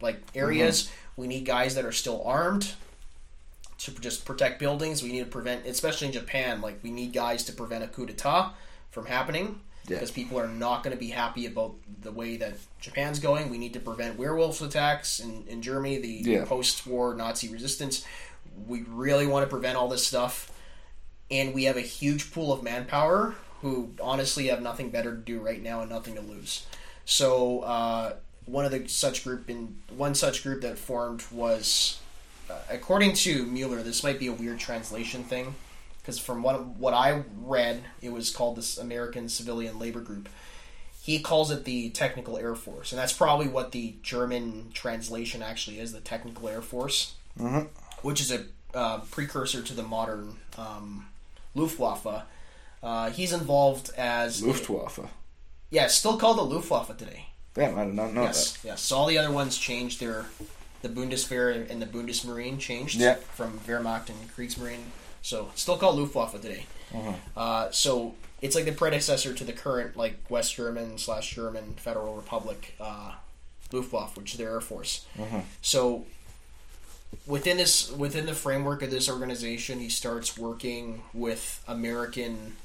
like areas. We need guys that are still armed to just protect buildings. We need to prevent, especially in Japan, like we need guys to prevent a coup d'état from happening Yeah. because people are not going to be happy about the way that Japan's going. We need to prevent werewolf attacks in, in Germany, the Yeah. post-war Nazi resistance. We really want to prevent all this stuff, and we have a huge pool of manpower who honestly have nothing better to do right now and nothing to lose. So uh, one of the such group in one such group that formed was, uh, according to Mueller, this might be a weird translation thing, because from what what I read, it was called this American Civilian Labor Group. He calls it the Technical Air Force, and that's probably what the German translation actually is: the Technical Air Force, which is a uh, precursor to the modern um, Luftwaffe. Uh, he's involved as Luftwaffe. yeah, it's still called the Luftwaffe today. Damn, I did not know Yes, yes. So all the other ones changed their the Bundeswehr and the Bundesmarine changed Yeah. from Wehrmacht and Kriegsmarine. So it's still called Luftwaffe today. Uh, so it's like the predecessor to the current like West German slash German Federal Republic uh, Luftwaffe, which is their air force. So within this within the framework of this organization, he starts working with American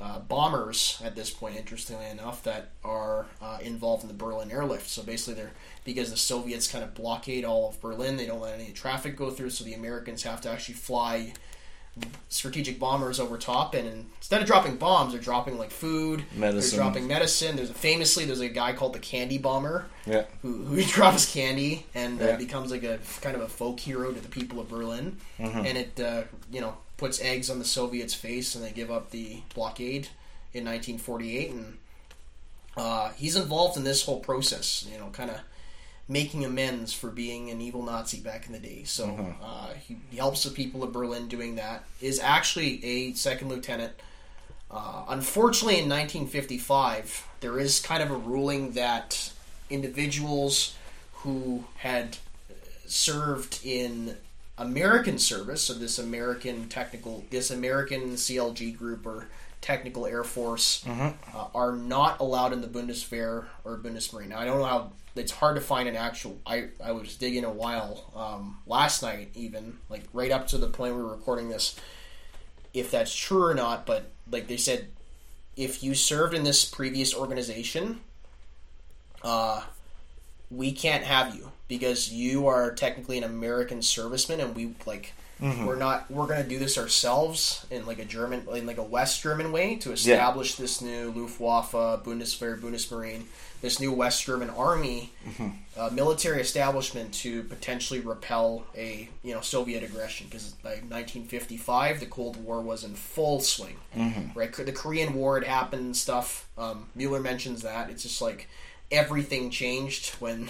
uh, bombers at this point. Interestingly enough, that are uh, involved in the Berlin airlift. So basically, they're because the Soviets kind of blockade all of Berlin. They don't let any traffic go through, so the Americans have to actually fly strategic bombers over top and instead of dropping bombs they're dropping like food Medicine. they're dropping medicine there's a famously there's a guy called the candy bomber Yeah. who, who [laughs] drops candy and uh, Yeah. becomes like a kind of a folk hero to the people of Berlin, Mm-hmm. and it uh, you know puts eggs on the Soviets' face, and they give up the blockade in 1948, and uh, he's involved in this whole process, you know, kind of making amends for being an evil Nazi back in the day. So Mm-hmm. uh, he, he helps the people of Berlin doing that. Is actually a second lieutenant. Uh, unfortunately, in 1955, there is kind of a ruling that individuals who had served in American service, so this American technical, this American CLG group or technical air force, uh, are not allowed in the Bundeswehr or Bundesmarine. Now, I don't know how. It's hard to find an actual. I I was digging a while um, last night, even like right up to the point we were recording this, if that's true or not. But like they said, if you served in this previous organization, uh, we can't have you because you are technically an American serviceman, and we like we're not we're gonna do this ourselves in like a German in like a West German way to establish this new Luftwaffe, Bundeswehr, Bundesmarine, this new West German army uh, military establishment to potentially repel a you know Soviet aggression because by 1955 the Cold War was in full swing. Right, the Korean War had happened and stuff. Um, Mueller mentions that it's just like everything changed when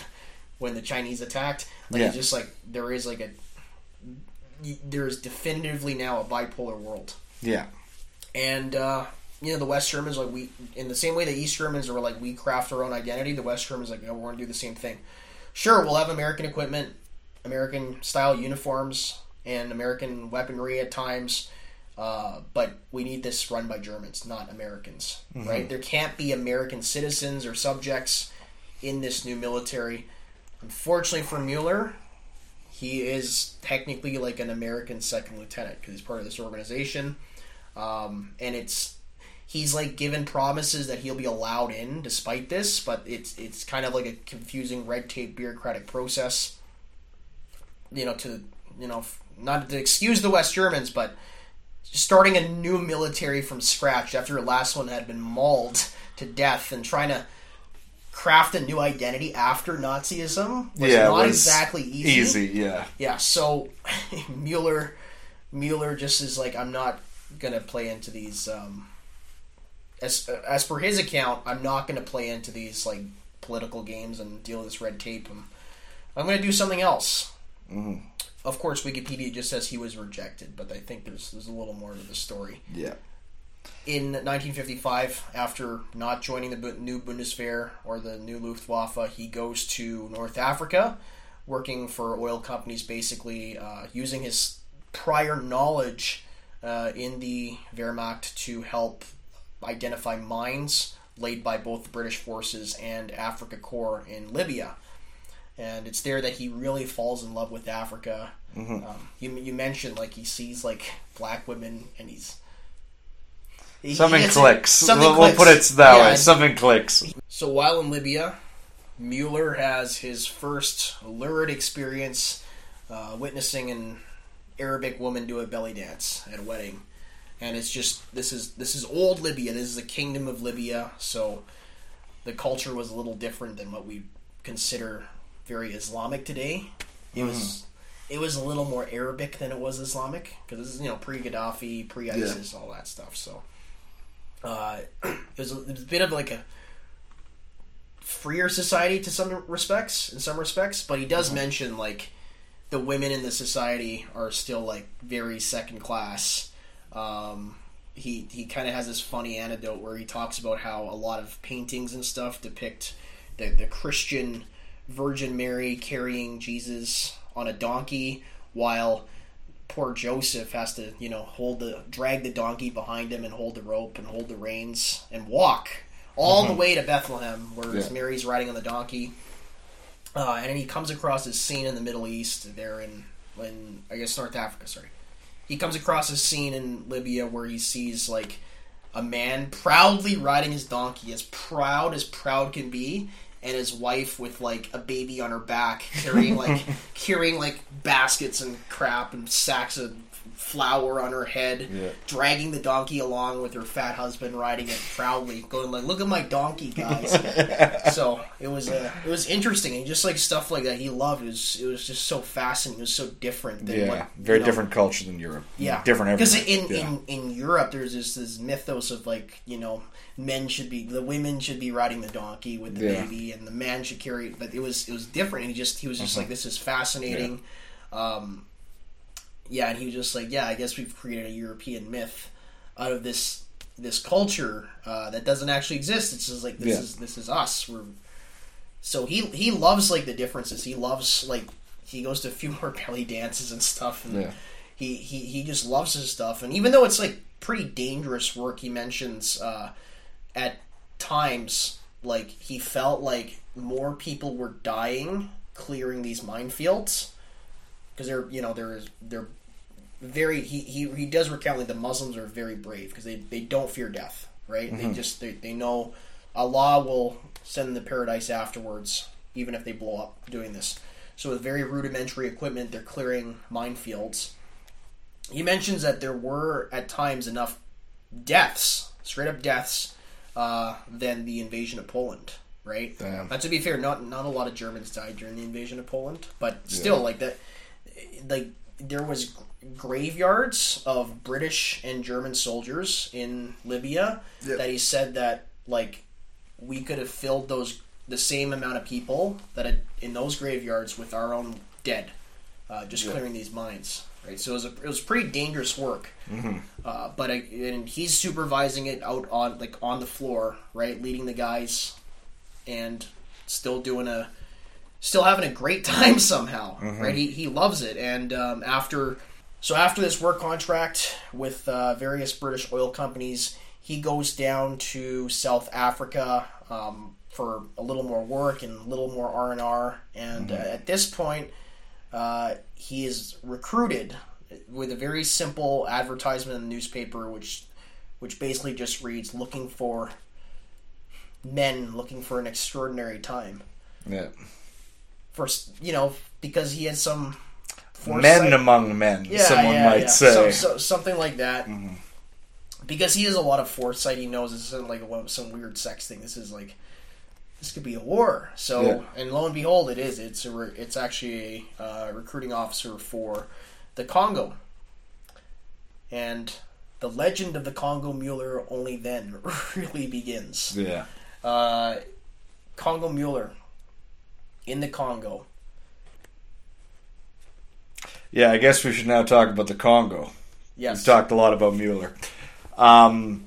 when the Chinese attacked. Like Yeah. it's just like there is like a there is definitively now a bipolar world Yeah. and uh, you know the West Germans like we in the same way the East Germans are like we craft our own identity. The West Germans like no, we're going to do the same thing. Sure, we'll have American equipment, American style uniforms, and American weaponry at times, uh, but we need this run by Germans, not Americans. Right? There can't be American citizens or subjects in this new military. Unfortunately for Mueller, he is technically like an American second lieutenant because he's part of this organization, um, and it's he's like given promises that he'll be allowed in despite this, but it's it's kind of like a confusing red tape bureaucratic process. You know, to you know, not to excuse the West Germans, but starting a new military from scratch after your last one had been mauled to death and trying to craft a new identity after Nazism was yeah. not was exactly easy. Easy. Yeah. Yeah, so [laughs] Mueller Mueller just is like I'm not gonna play into these um as as per his account, I'm not gonna play into these like political games and deal with this red tape. I'm, I'm gonna do something else. Mm-hmm. Of course, Wikipedia just says he was rejected, but I think there's there's a little more to the story. Yeah. In 1955, after not joining the new Bundeswehr or the new Luftwaffe, he goes to North Africa, working for oil companies, basically uh, using his prior knowledge uh, in the Wehrmacht to help identify mines laid by both the British forces and Afrika Korps in Libya. And it's there that he really falls in love with Africa. Um, you, you mentioned like he sees like black women and he's he- Something he clicks. something we'll, we'll put it that Yeah, way. Something clicks. so while in Libya, Mueller has his first lurid experience uh, witnessing an Arabic woman do a belly dance at a wedding, and it's just this is this is old Libya. This is the kingdom of Libya, so the culture was a little different than what we consider very Islamic today. It was it was a little more Arabic than it was Islamic because this is you know pre Gaddafi, pre ISIS, all that stuff. So uh, [clears throat] it, was a, it was a bit of like a freer society to some respects, in some respects, but he does mention like the women in the society are still like very second class. Um, he he kind of has this funny anecdote where he talks about how a lot of paintings and stuff depict the, the Christian Virgin Mary carrying Jesus on a donkey while poor Joseph has to, you know, hold the drag the donkey behind him and hold the rope and hold the reins and walk all the way to Bethlehem, where Yeah. Mary's riding on the donkey. Uh, and he comes across this scene in the Middle East, there in, in I guess North Africa. Sorry, he comes across a scene in Libya where he sees like a man proudly riding his donkey, as proud as proud can be, and his wife with like a baby on her back, carrying like [laughs] carrying like baskets and crap and sacks of flour on her head, Yeah. dragging the donkey along with her fat husband riding it proudly, going like, "Look at my donkey, guys." [laughs] so it was uh, it was interesting and just like stuff like that he loved. It was it was just so fascinating. It was so different. Than Yeah, what, very know, different culture than Europe. yeah, different Because in, yeah. in in Europe, there's this this mythos of like you know men should be the women should be riding the donkey with the Yeah. baby, and the man should carry. But it was it was different. And he just he was just like this is fascinating. Um, yeah, and he was just like, yeah, I guess we've created a European myth out of this this culture uh, that doesn't actually exist. It's just like this Yeah. is this is us. We're so he he loves like the differences. He loves like he goes to a few [laughs] more belly dances and stuff. And Yeah. he, he he just loves his stuff. And even though it's like pretty dangerous work, he mentions uh, at times like he felt like more people were dying clearing these minefields because they're you know they're they're very he, he he does recount like the Muslims are very brave because they, they don't fear death right? They just they, they know Allah will send them to paradise afterwards even if they blow up doing this. So with very rudimentary equipment they're clearing minefields. He mentions that there were at times enough deaths straight up deaths uh, than the invasion of Poland right? Damn. to be fair not not a lot of Germans died during the invasion of Poland but still like that like there was graveyards of British and German soldiers in Libya Yep. that he said that like we could have filled those the same amount of people that had in those graveyards with our own dead, uh, just clearing these mines. Right, so it was a, it was pretty dangerous work. Uh, but I, and he's supervising it out on like on the floor, right, leading the guys, and still doing a still having a great [laughs] time somehow, right? He, he loves it. And um, after, so after this work contract with uh, various British oil companies, he goes down to South Africa um, for a little more work and a little more R and R. And uh, at this point, uh, he is recruited with a very simple advertisement in the newspaper, which which basically just reads, "Looking for men looking for an extraordinary time." yeah. for you know because he had some Men among men, Yeah, someone yeah, might yeah. say. So- so- something like that. Because he has a lot of foresight, he knows this isn't like a, some weird sex thing. This is like this could be a war. So, and lo and behold, it is. It's a re- it's actually a uh, recruiting officer for the Congo, and the legend of the Congo Mueller only then [laughs] really begins. yeah. Uh, Congo Mueller in the Congo. Yeah, I guess we should now talk about the Congo. Yes. We've talked a lot about Mueller. Um,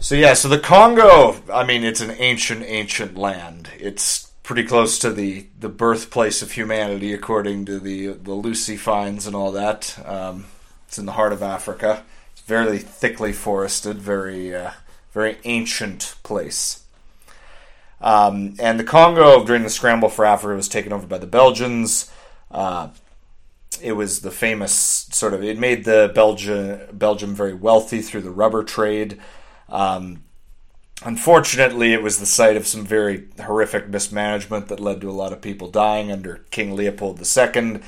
so yeah, so the Congo. I mean, it's an ancient, ancient land. It's pretty close to the the birthplace of humanity, according to the the Lucy finds and all that. Um, it's in the heart of Africa. It's very thickly forested, very uh, very ancient place. Um, and the Congo, during the scramble for Africa, was taken over by the Belgians. Uh, it was the famous sort of it made the Belgium Belgium very wealthy through the rubber trade. Um, unfortunately, it was the site of some very horrific mismanagement that led to a lot of people dying under King Leopold II.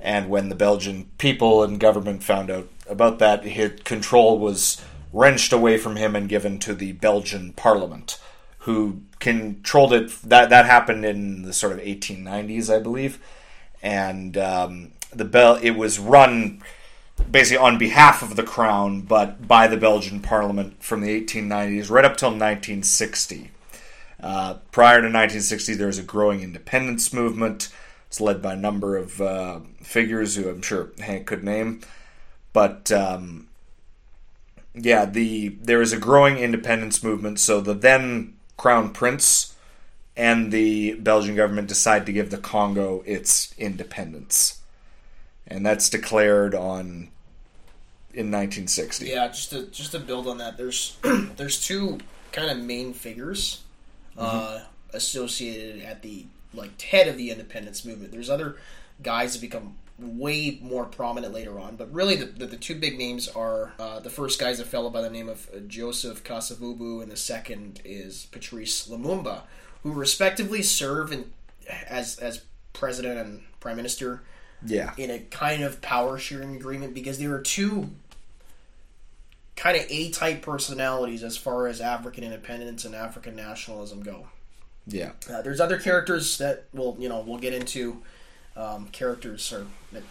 And when the Belgian people and government found out about that, his control was wrenched away from him and given to the Belgian Parliament, who controlled it. That that happened in the sort of 1890s, I believe and um, the Bel it was run basically on behalf of the crown, but by the Belgian Parliament from the 1890s right up till 1960. Uh, prior to 1960, there was a growing independence movement. It's led by a number of uh, figures who I'm sure Hank could name, but um, yeah, the there was a growing independence movement. So the then crown prince and the Belgian government decide to give the Congo its independence. And that's declared on in 1960. Yeah, just to just to build on that, there's [clears throat] there's two kind of main figures uh, associated at the like head of the independence movement. There's other guys that become way more prominent later on, but really the, the, the two big names are uh, the first guy's a fellow by the name of uh, Joseph Kasavubu, and the second is Patrice Lumumba, who respectively serve in, as as president and prime minister Yeah. in a kind of power sharing agreement because there are two kind of A type personalities as far as African independence and African nationalism go. Yeah. Uh, there's other characters that we'll you know we'll get into um, characters or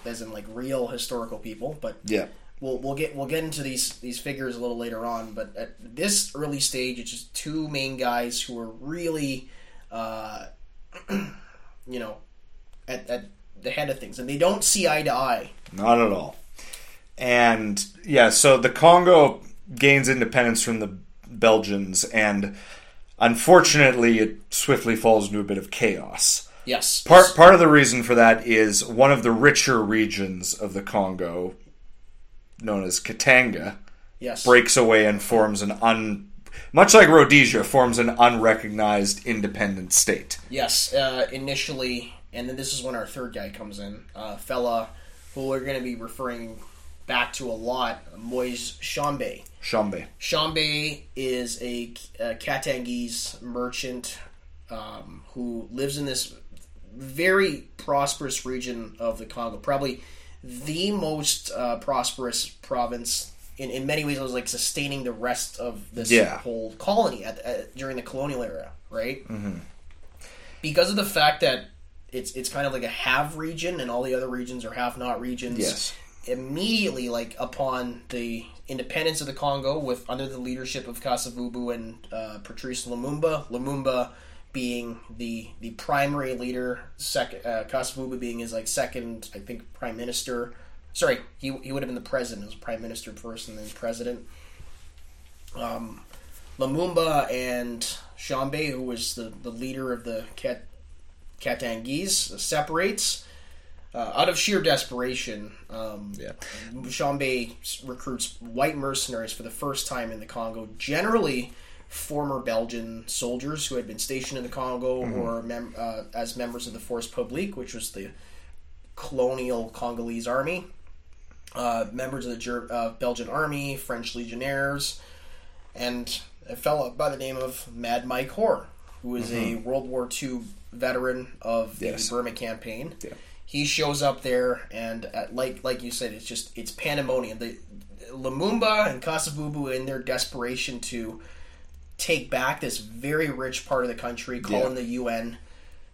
as in like real historical people, but Yeah. we'll we'll get we'll get into these these figures a little later on. But at this early stage, it's just two main guys who are really, uh, [clears throat] you know, at, at the head of things, and they don't see eye to eye. Not at all. And yeah, so the Congo gains independence from the Belgians, and unfortunately, it swiftly falls into a bit of chaos. Yes, Part part of the reason for that is one of the richer regions of the Congo, known as Katanga, yes, breaks away and forms an un much like Rhodesia forms an unrecognized independent state. yes. Uh, initially, and then this is when our third guy comes in, uh, fella who we're going to be referring back to a lot, Moise Tshombe. Tshombe. Tshombe is a, a Katangese merchant um, who lives in this very prosperous region of the Congo, probably the most uh, prosperous province. In, in many ways, it was like sustaining the rest of this Yeah. whole colony at, at, during the colonial era, right? Mm-hmm. Because of the fact that it's it's kind of like a have region, and all the other regions are have not regions. Yes. immediately like upon the independence of the Congo with under the leadership of Kasavubu and uh, Patrice Lumumba Lumumba being the the primary leader second uh, Kasavubu being his like second I think prime minister. Sorry he, he would have been the president. As prime minister first and then president. Um, Lumumba and Tshombe who was the, the leader of the Kat, Katangese separates uh, out of sheer desperation, um, Yeah. Tshombe recruits white mercenaries for the first time in the Congo. Generally, former Belgian soldiers who had been stationed in the Congo or mem- uh, as members of the Force Publique, which was the colonial Congolese army. Uh, members of the Ger- uh, Belgian army, French legionnaires, and a fellow by the name of Mad Mike Hoare, who is a World War II veteran of the Yes. Burma campaign. Yeah. He shows up there, and uh like like you said, it's just it's pandemonium. The Lumumba and Kasavubu, in their desperation to take back this very rich part of the country, calling Yeah. the UN.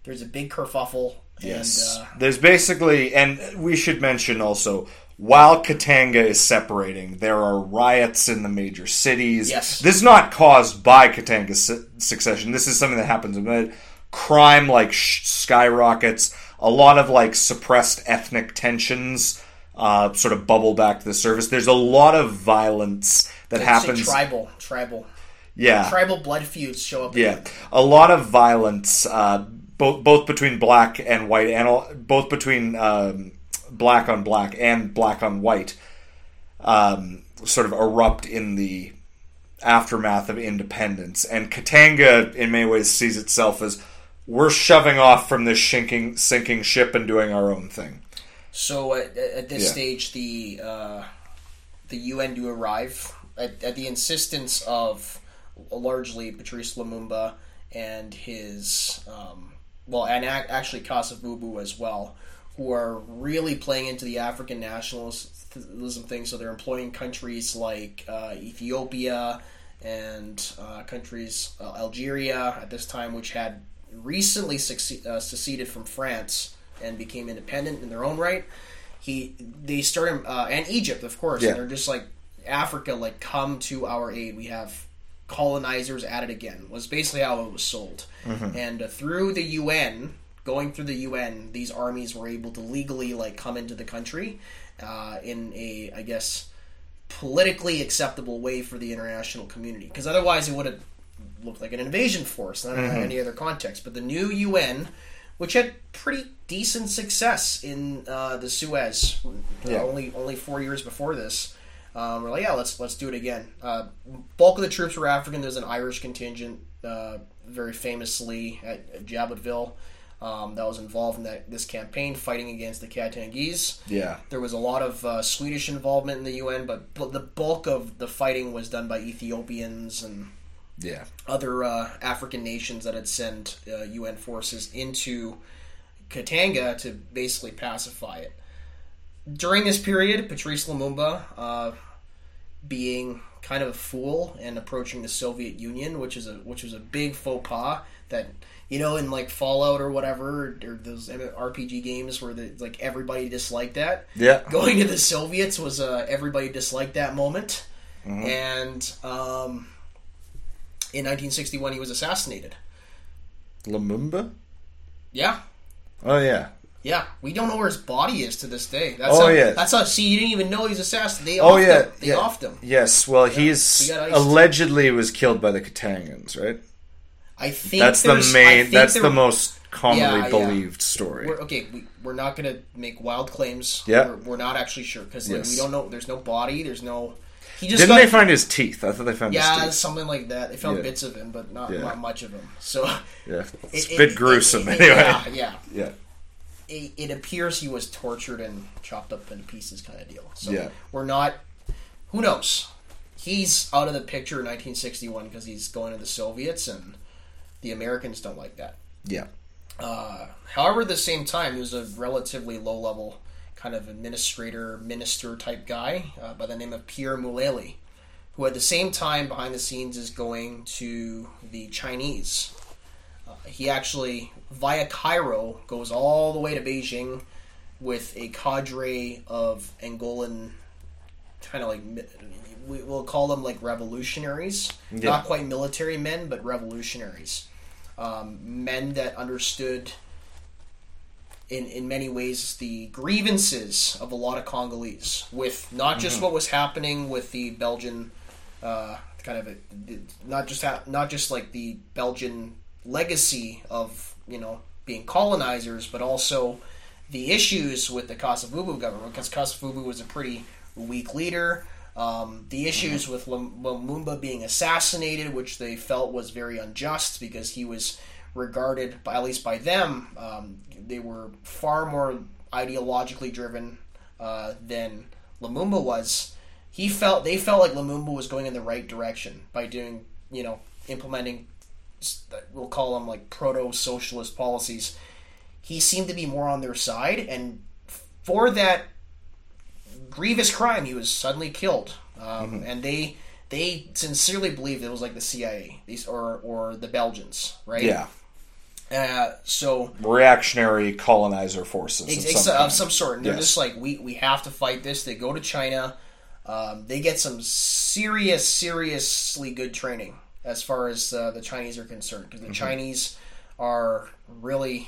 There's a big kerfuffle. Yes. And, uh, There's basically, and we should mention also, while Katanga is separating, there are riots in the major cities. Yes. This is not caused by Katanga's su- succession. This is something that happens. Crime like sh- skyrockets. A lot of like suppressed ethnic tensions uh, sort of bubble back to the surface. There's a lot of violence that I'd happens. tribal, tribal, yeah. tribal blood feuds show up. Yeah, a lot of violence, uh, both both between black and white, and all- both between um, black on black and black on white, um, sort of erupt in the aftermath of independence. And Katanga, in many ways, sees itself as we're shoving off from this sinking sinking ship and doing our own thing. So at, at this Yeah. stage, the uh, the UN do arrive at, at the insistence of largely Patrice Lumumba and his um, well, and ac- actually Kasavubu as well, who are really playing into the African nationalism thing. So they're employing countries like uh, Ethiopia and uh, countries uh, Algeria at this time, which had recently succe- uh, seceded from France and became independent in their own right. He they started uh, and Egypt, of course. Yeah. And they're just like Africa, like come to our aid. We have colonizers at it again. Was basically how it was sold. And uh, through the UN, going through the UN, these armies were able to legally like come into the country uh, in a, I guess, politically acceptable way for the international community. Because otherwise, it would have looked like an invasion force, not in any other context. But the new UN, which had pretty decent success in uh, the Suez, uh, only only four years before this, um, we're like, yeah, let's let's do it again. Uh, bulk of the troops were African. There's an Irish contingent, uh, very famously at, at Jadotville. Um, that was involved in that this campaign fighting against the Katangese. Yeah. There was a lot of uh, Swedish involvement in the UN, but, but the bulk of the fighting was done by Ethiopians and Yeah. other uh, African nations that had sent uh, UN forces into Katanga to basically pacify it. During this period, Patrice Lumumba, uh, being kind of a fool and approaching the Soviet Union, which is a which was a big faux pas that you know in like Fallout or whatever or those RPG games where the, like everybody disliked that Yeah. going to the Soviets was uh, everybody disliked that moment, and um, in 1961 he was assassinated. Lumumba? Yeah, Oh yeah. yeah. We don't know where his body is to this day. That's Oh, how, yeah. That's how. See, you didn't even know he's assassinated. They Oh yeah. him. They yeah. offed him. Yes. Well, he's he allegedly was killed by the Katangans, right? I think That's the main. That's there- the most commonly Yeah, yeah. believed story. We're, okay, we, we're not going to make wild claims. Yeah. we're, we're not actually sure because like, Yes. we don't know. There's no body. There's no. He just Didn't got, they find his teeth? I thought they found Yeah, his teeth. something like that. They found Yeah. bits of him, but not, Yeah. not much of him. So Yeah. It's [laughs] it- a bit it- gruesome, it- anyway. Yeah, yeah. [laughs] Yeah. It, it appears he was tortured and chopped up into pieces, kind of deal. So Yeah. we're not. Who knows? He's out of the picture in 1961 because he's going to the Soviets, and the Americans don't like that. Yeah. Uh, however, at the same time, there's a relatively low level kind of administrator, minister type guy uh, by the name of Pierre Mulele, who at the same time behind the scenes is going to the Chinese. Uh, he actually, via Cairo, goes all the way to Beijing with a cadre of Angolan, kind of like, we- we'll call them like revolutionaries. Yeah. Not quite military men, but revolutionaries um, men that understood in in many ways the grievances of a lot of Congolese with not just what was happening with the Belgian uh, kind of a, not just ha- not just like the Belgian legacy of you know being colonizers, but also the issues with the Kasavubu government because Kasavubu was a pretty weak leader. Um, the issues with Lum- Lumumba being assassinated, which they felt was very unjust because he was regarded, by, at least by them, um, they were far more ideologically driven uh, than Lumumba was. He felt they felt like Lumumba was going in the right direction by doing, you know, implementing, we'll call them like proto-socialist policies. He seemed to be more on their side, and for that grievous crime, he was suddenly killed. Um, And they they sincerely believed it was like the CIA, these or or the Belgians, right? Yeah. Uh, so Reactionary colonizer forces ex- of some of some sort. And they're Yes. just like, we we have to fight this. They go to China. Um, they get some serious, seriously good training as far as uh, the Chinese are concerned, because the Mm-hmm. Chinese are really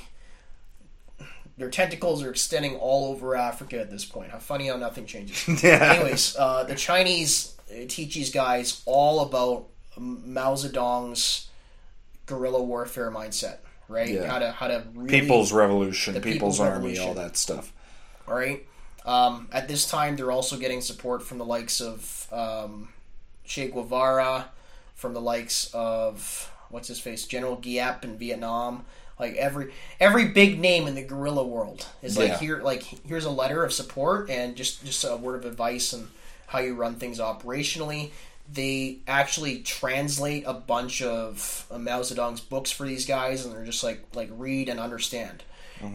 their tentacles are extending all over Africa at this point. How funny how nothing changes. [laughs] Yeah. Anyways, uh, the Chinese uh, teach these guys all about Mao Zedong's guerrilla warfare mindset, right? Yeah. How to how to really, People's Revolution, People's, People's Army, Revolution. all that stuff. all right. Um, at this time, they're also getting support from the likes of um, Che Guevara, from the likes of what's his face, General Giap in Vietnam. Like every every big name in the guerrilla world is like Yeah. here, like here's a letter of support and just just a word of advice on how you run things operationally. They actually translate a bunch of uh, Mao Zedong's books for these guys, and they're just like like read and understand.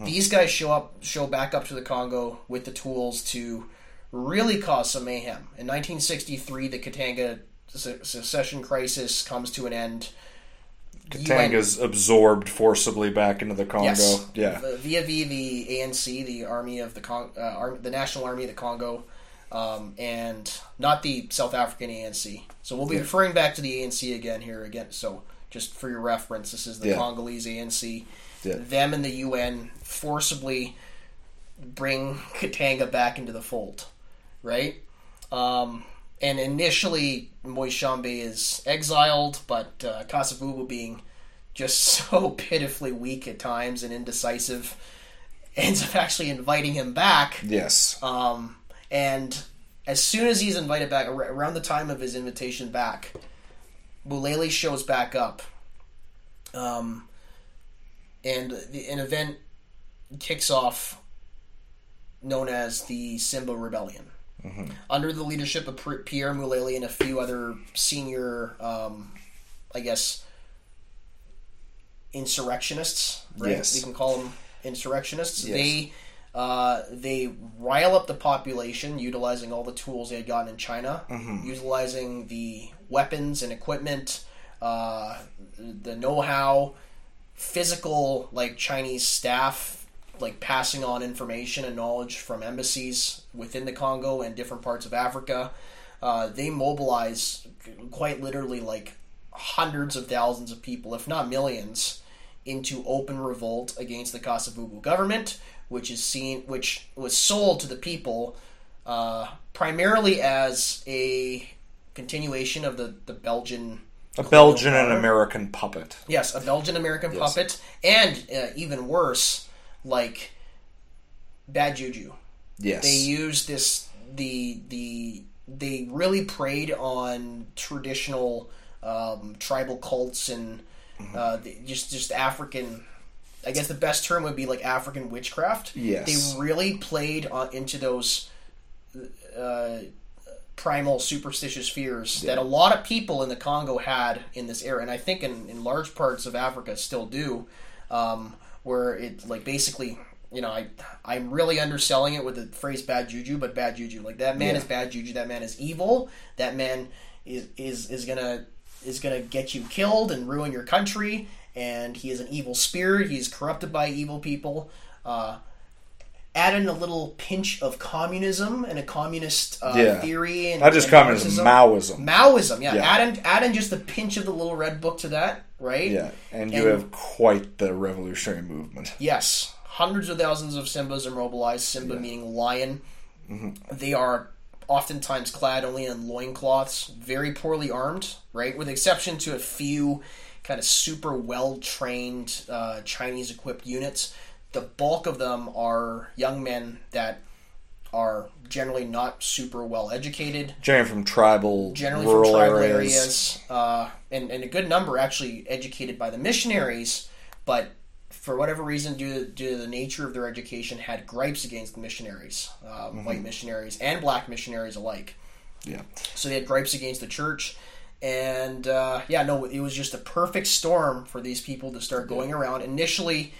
These guys show up, show back up to the Congo with the tools to really cause some mayhem. In 1963, the Katanga se- secession crisis comes to an end. Katanga's absorbed forcibly back into the Congo. Yes, Yeah. via via the ANC, the army of the Con- uh, the National Army of the Congo, um, and not the South African ANC. So we'll be Yeah. referring back to the ANC again here again. So just for your reference, this is the Yeah. Congolese ANC. Yeah. Them and the UN forcibly bring Katanga back into the fold, right? Um, and initially Moise Tshombe is exiled, but uh, Kasavubu being just [laughs] so pitifully weak at times and indecisive, ends up actually inviting him back. Yes. Um, and as soon as he's invited back, around the time of his invitation back, Mulele shows back up. Um, and the, an event kicks off known as the Simba Rebellion. Under the leadership of Pierre Mulele and a few other senior, um, I guess, insurrectionists, right? Yes. We can call them insurrectionists. Yes. They uh, they rile up the population utilizing all the tools they had gotten in China, utilizing the weapons and equipment, uh, the know-how, physical like Chinese staff, like passing on information and knowledge from embassies within the Congo and different parts of Africa. Uh, they mobilize quite literally like hundreds of thousands of people, if not millions, into open revolt against the Kasavubu government, which is seen, which was sold to the people uh, primarily as a continuation of the the Belgian. A Belgian and. American puppet. Yes, a Belgian American puppet, and uh, even worse, like bad juju. Yes. They used this the the they really preyed on traditional um, tribal cults and Mm-hmm. uh, the, just just African. I guess the best term would be like African witchcraft. Yes. they really played on, into those uh, primal superstitious fears that a lot of people in the Congo had in this era, and I think in, in large parts of Africa still do, um, where it like basically, you know, I I'm really underselling it with the phrase bad juju, but bad juju, like that man Yeah. is bad juju, that man is evil, that man is is is gonna is gonna get you killed and ruin your country, and he is an evil spirit. He's corrupted by evil people. Uh, add in a little pinch of communism and a communist uh, Yeah. theory. And, Not just and communism, Marxism. Maoism. Maoism, yeah. Yeah. Add in, add in just a pinch of the little red book to that, right? Yeah, and you And- have quite the revolutionary movement. Yes. Hundreds of thousands of Simbas are mobilized, Simba meaning lion. They are oftentimes clad only in loincloths, very poorly armed, right? With exception to a few kind of super well trained uh, Chinese equipped units. The bulk of them are young men that are generally not super well educated, Generally from tribal, generally rural from tribal areas. areas, uh, and, and a good number actually educated by the missionaries, but for whatever reason, due to, due to the nature of their education, had gripes against the missionaries, uh, white missionaries and black missionaries alike. Yeah. So they had gripes against the church. And uh, yeah, no, it was just a perfect storm for these people to start going around. Initially,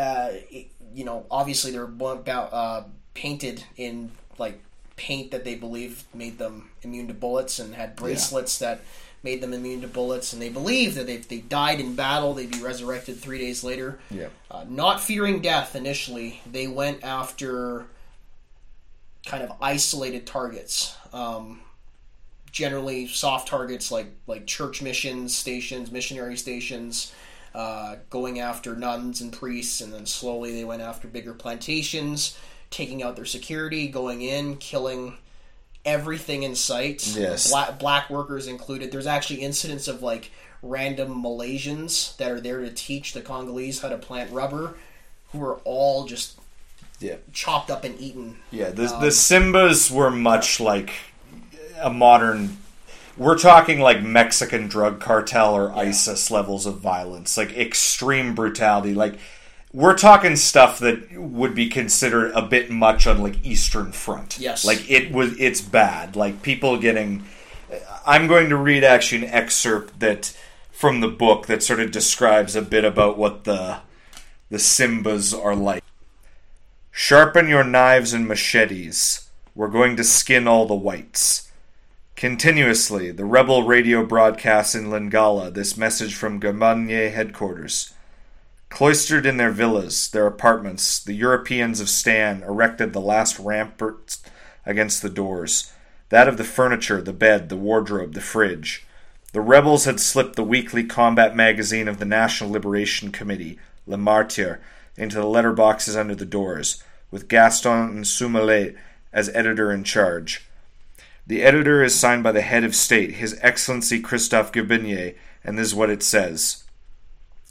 uh, it- you know, obviously they're uh, painted in like paint that they believed made them immune to bullets, and had bracelets that made them immune to bullets. And they believed that if they died in battle, they'd be resurrected three days later. Yeah. Uh, not fearing death initially, they went after kind of isolated targets. Um, generally, soft targets like like church missions stations, missionary stations. Uh, going after nuns and priests, and then slowly they went after bigger plantations, taking out their security, going in, killing everything in sight. Yes. Black, black workers included. There's actually incidents of like random Malaysians that are there to teach the Congolese how to plant rubber, who are all just Yeah. chopped up and eaten. Yeah, the, Um, the Simbas were much like a modern. We're talking like Mexican drug cartel or ISIS levels of violence, like extreme brutality. Like we're talking stuff that would be considered a bit much on like Eastern Front. Yes. like it was. It's bad. Like people getting. I'm going to read actually an excerpt that from the book that sort of describes a bit about what the the Simbas are like. Sharpen your knives and machetes. We're going to skin all the whites. Continuously, the rebel radio broadcasts in Lingala this message from Gamanye headquarters. Cloistered in their villas, their apartments, the Europeans of Stan erected the last ramparts against the doors that of the furniture, the bed, the wardrobe, the fridge. The rebels had slipped the weekly combat magazine of the National Liberation Committee, Le Martyr, into the letterboxes under the doors, with Gaston and Soumialot as editor in charge. The editor is signed by the head of state, His Excellency Christophe Gbenye, and this is what it says.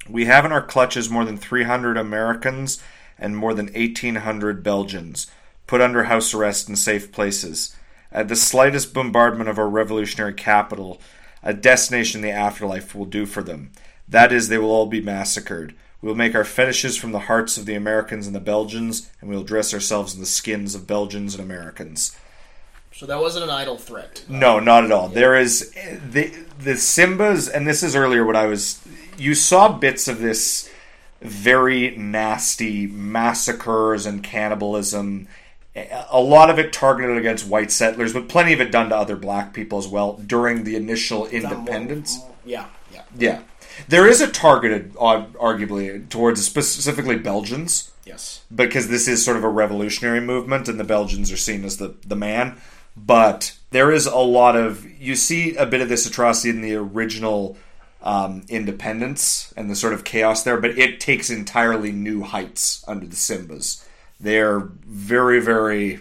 We have in our clutches more than 300 Americans and more than 1,800 Belgians, put under house arrest in safe places. At the slightest bombardment of our revolutionary capital, a destination in the afterlife will do for them. That is, they will all be massacred. We will make our fetishes from the hearts of the Americans and the Belgians, and we will dress ourselves in the skins of Belgians and Americans. So that wasn't an idle threat. No, not at all. There is the the Simbas, and this is earlier what I was. You saw bits of this very nasty massacres and cannibalism. A lot of it targeted against white settlers, but plenty of it done to other black people as well during the initial independence. Yeah, yeah. Yeah, there is a targeted, uh, arguably, towards specifically Belgians Yes. because this is sort of a revolutionary movement and the Belgians are seen as the, the man. But there is a lot of you see a bit of this atrocity in the original um, independence and the sort of chaos there, but it takes entirely new heights under the Simbas. They're very, very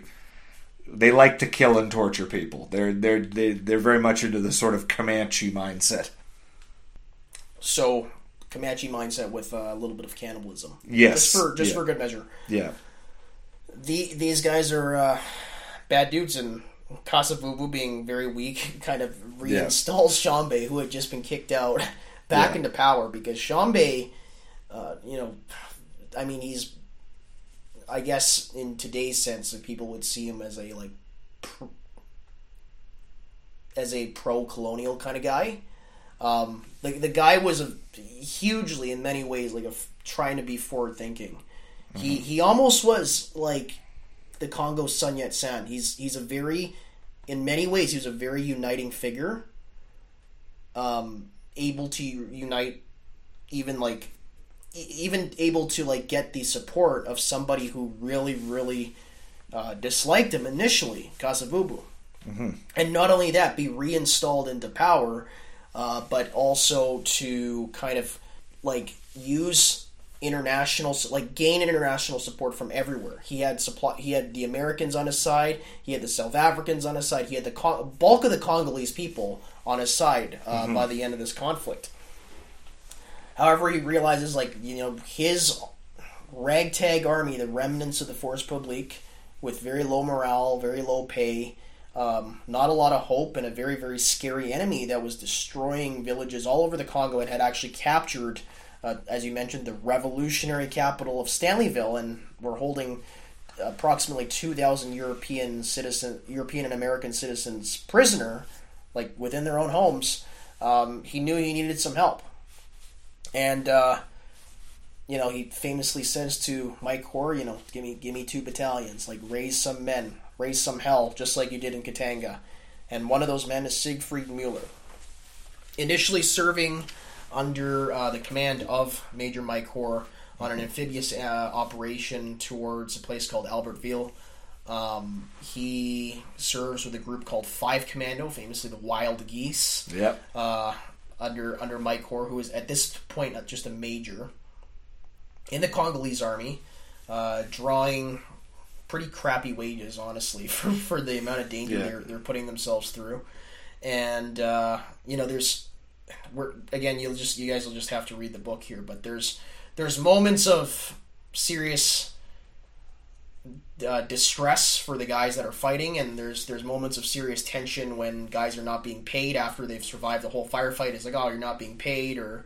they like to kill and torture people. They're they're they, they're very much into the sort of Comanche mindset. So Comanche mindset with uh, a little bit of cannibalism. Yes, Just for just yeah. for good measure. Yeah. The these guys are uh, bad dudes and Kasavubu being very weak [laughs] kind of reinstalls Tshombe who had just been kicked out [laughs] back Yeah. into power because Tshombe uh, you know I mean he's I guess in today's sense that people would see him as a like pr- as a pro-colonial kind of guy. Um, the the guy was a hugely in many ways like a trying to be forward thinking. He he almost was like the Congo Sun Yat Sen. He's he's a very in many ways he was a very uniting figure. Um, able to unite even like even able to like get the support of somebody who really really uh, disliked him initially, Kasavubu and not only that, be reinstalled into power, uh, but also to kind of like use international, like gain international support from everywhere. He had supply, he had the Americans on his side, he had the South Africans on his side, he had the Con- bulk of the Congolese people on his side uh, by the end of this conflict. However, he realizes like you know his ragtag army, the remnants of the Force Publique, with very low morale, very low pay, um, not a lot of hope, and a very very scary enemy that was destroying villages all over the Congo and had actually captured, uh, as you mentioned, the revolutionary capital of Stanleyville, and we're holding approximately two thousand European citizen, European and American citizens prisoner, like within their own homes. Um, he knew he needed some help, and. Uh, you know, he famously says to Mike Hoare, you know, give me give me two battalions, like raise some men, raise some hell, just like you did in Katanga. And one of those men is Siegfried Mueller. Initially serving under uh, the command of Major Mike Hoare on an amphibious uh, operation towards a place called Albertville. Um, he serves with a group called Five Commando, famously the Wild Geese Yep. uh, under under Mike Hoare, who is at this point just a major in the Congolese army, uh, drawing pretty crappy wages, honestly, [laughs] for, for the amount of danger Yeah. they're they're putting themselves through. And uh, you know, there's we're again, you'll just you guys will just have to read the book here, but there's there's moments of serious uh, distress for the guys that are fighting, and there's there's moments of serious tension when guys are not being paid after they've survived the whole firefight. It's like, oh, you're not being paid, or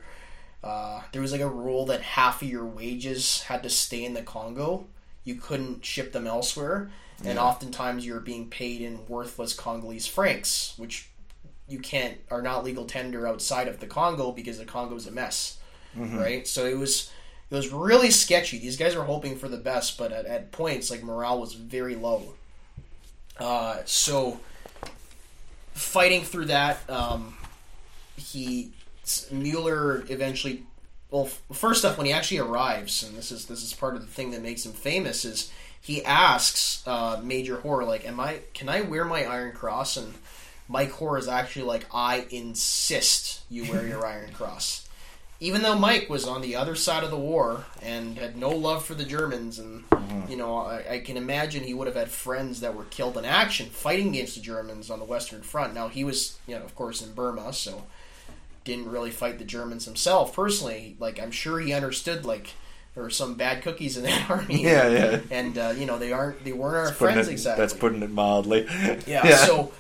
uh, there was like a rule that half of your wages had to stay in the Congo. You couldn't ship them elsewhere, and oftentimes you're being paid in worthless Congolese francs, which you can't are not legal tender outside of the Congo because the Congo's a mess, right? So it was it was really sketchy. These guys were hoping for the best, but at, at points like morale was very low. Uh, so fighting through that, um, he Mueller eventually. Well, first off, when he actually arrives, and this is this is part of the thing that makes him famous, is he asks uh, Major Hoare, like, "Am I? Can I wear my Iron Cross?" And Mike Hoare is actually like, "I insist you wear your Iron [laughs] Cross." even though Mike was on the other side of the war and had no love for the Germans, and you know, I, I can imagine he would have had friends that were killed in action fighting against the Germans on the Western Front. Now he was, you know, of course, in Burma, so didn't really fight the Germans himself personally. Like I'm sure he understood like there were some bad cookies in that [laughs] army. Yeah, yeah. And uh, you know they aren't they weren't our Putting friends it- exactly. That's putting it mildly. Yeah, [laughs] So,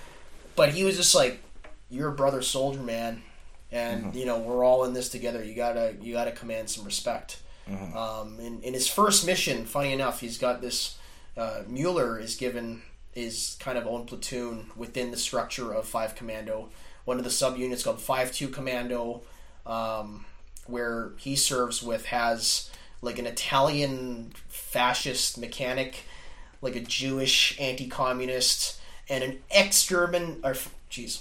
but he was just like, "You're a brother soldier, man, and Mm-hmm. you know we're all in this together. You gotta you gotta command some respect." Mm-hmm. Um, in, in his first mission, funny enough, he's got this. Uh, Mueller is given his kind of own platoon within the structure of Five Commando. One of the subunits called Five Two Commando, um, where he serves with has like an Italian fascist mechanic, like a Jewish anti-communist, and an ex-German or jeez,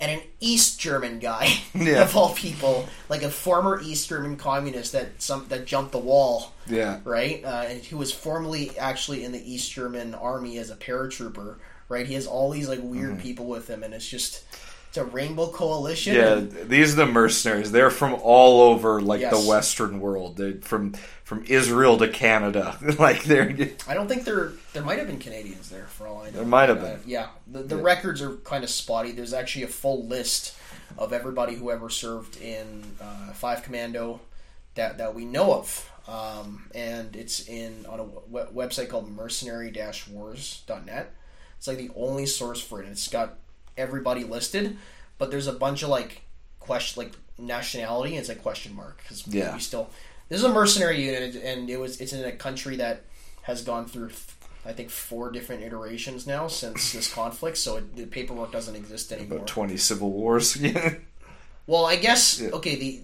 and an East German guy [laughs] Yeah. of all people, like a former East German communist that some that jumped the wall, Yeah. right? Uh, and who was formerly actually in the East German army as a paratrooper, right? He has all these like weird people with him, and it's just it's a rainbow coalition. Yeah, and- these are the mercenaries. They're from all over, like Yes. the Western world. They're from from Israel to Canada. [laughs] like they're I don't think there there might have been Canadians there for all I know. There might have Uh, been. yeah, the, the Yeah. records are kind of spotty. There's actually a full list of everybody who ever served in uh, Five Commando that that we know of, um, and it's in on a w- website called mercenary-wars.net. It's like the only source for it. And it's got everybody listed, but there's a bunch of like question like nationality. And it's a question mark because Yeah. we still this is a mercenary unit, and it was it's in a country that has gone through. I think four different iterations now since this [laughs] conflict, so it, the paperwork doesn't exist anymore. about twenty civil wars. [laughs] Yeah. Well, I guess Yeah. okay. The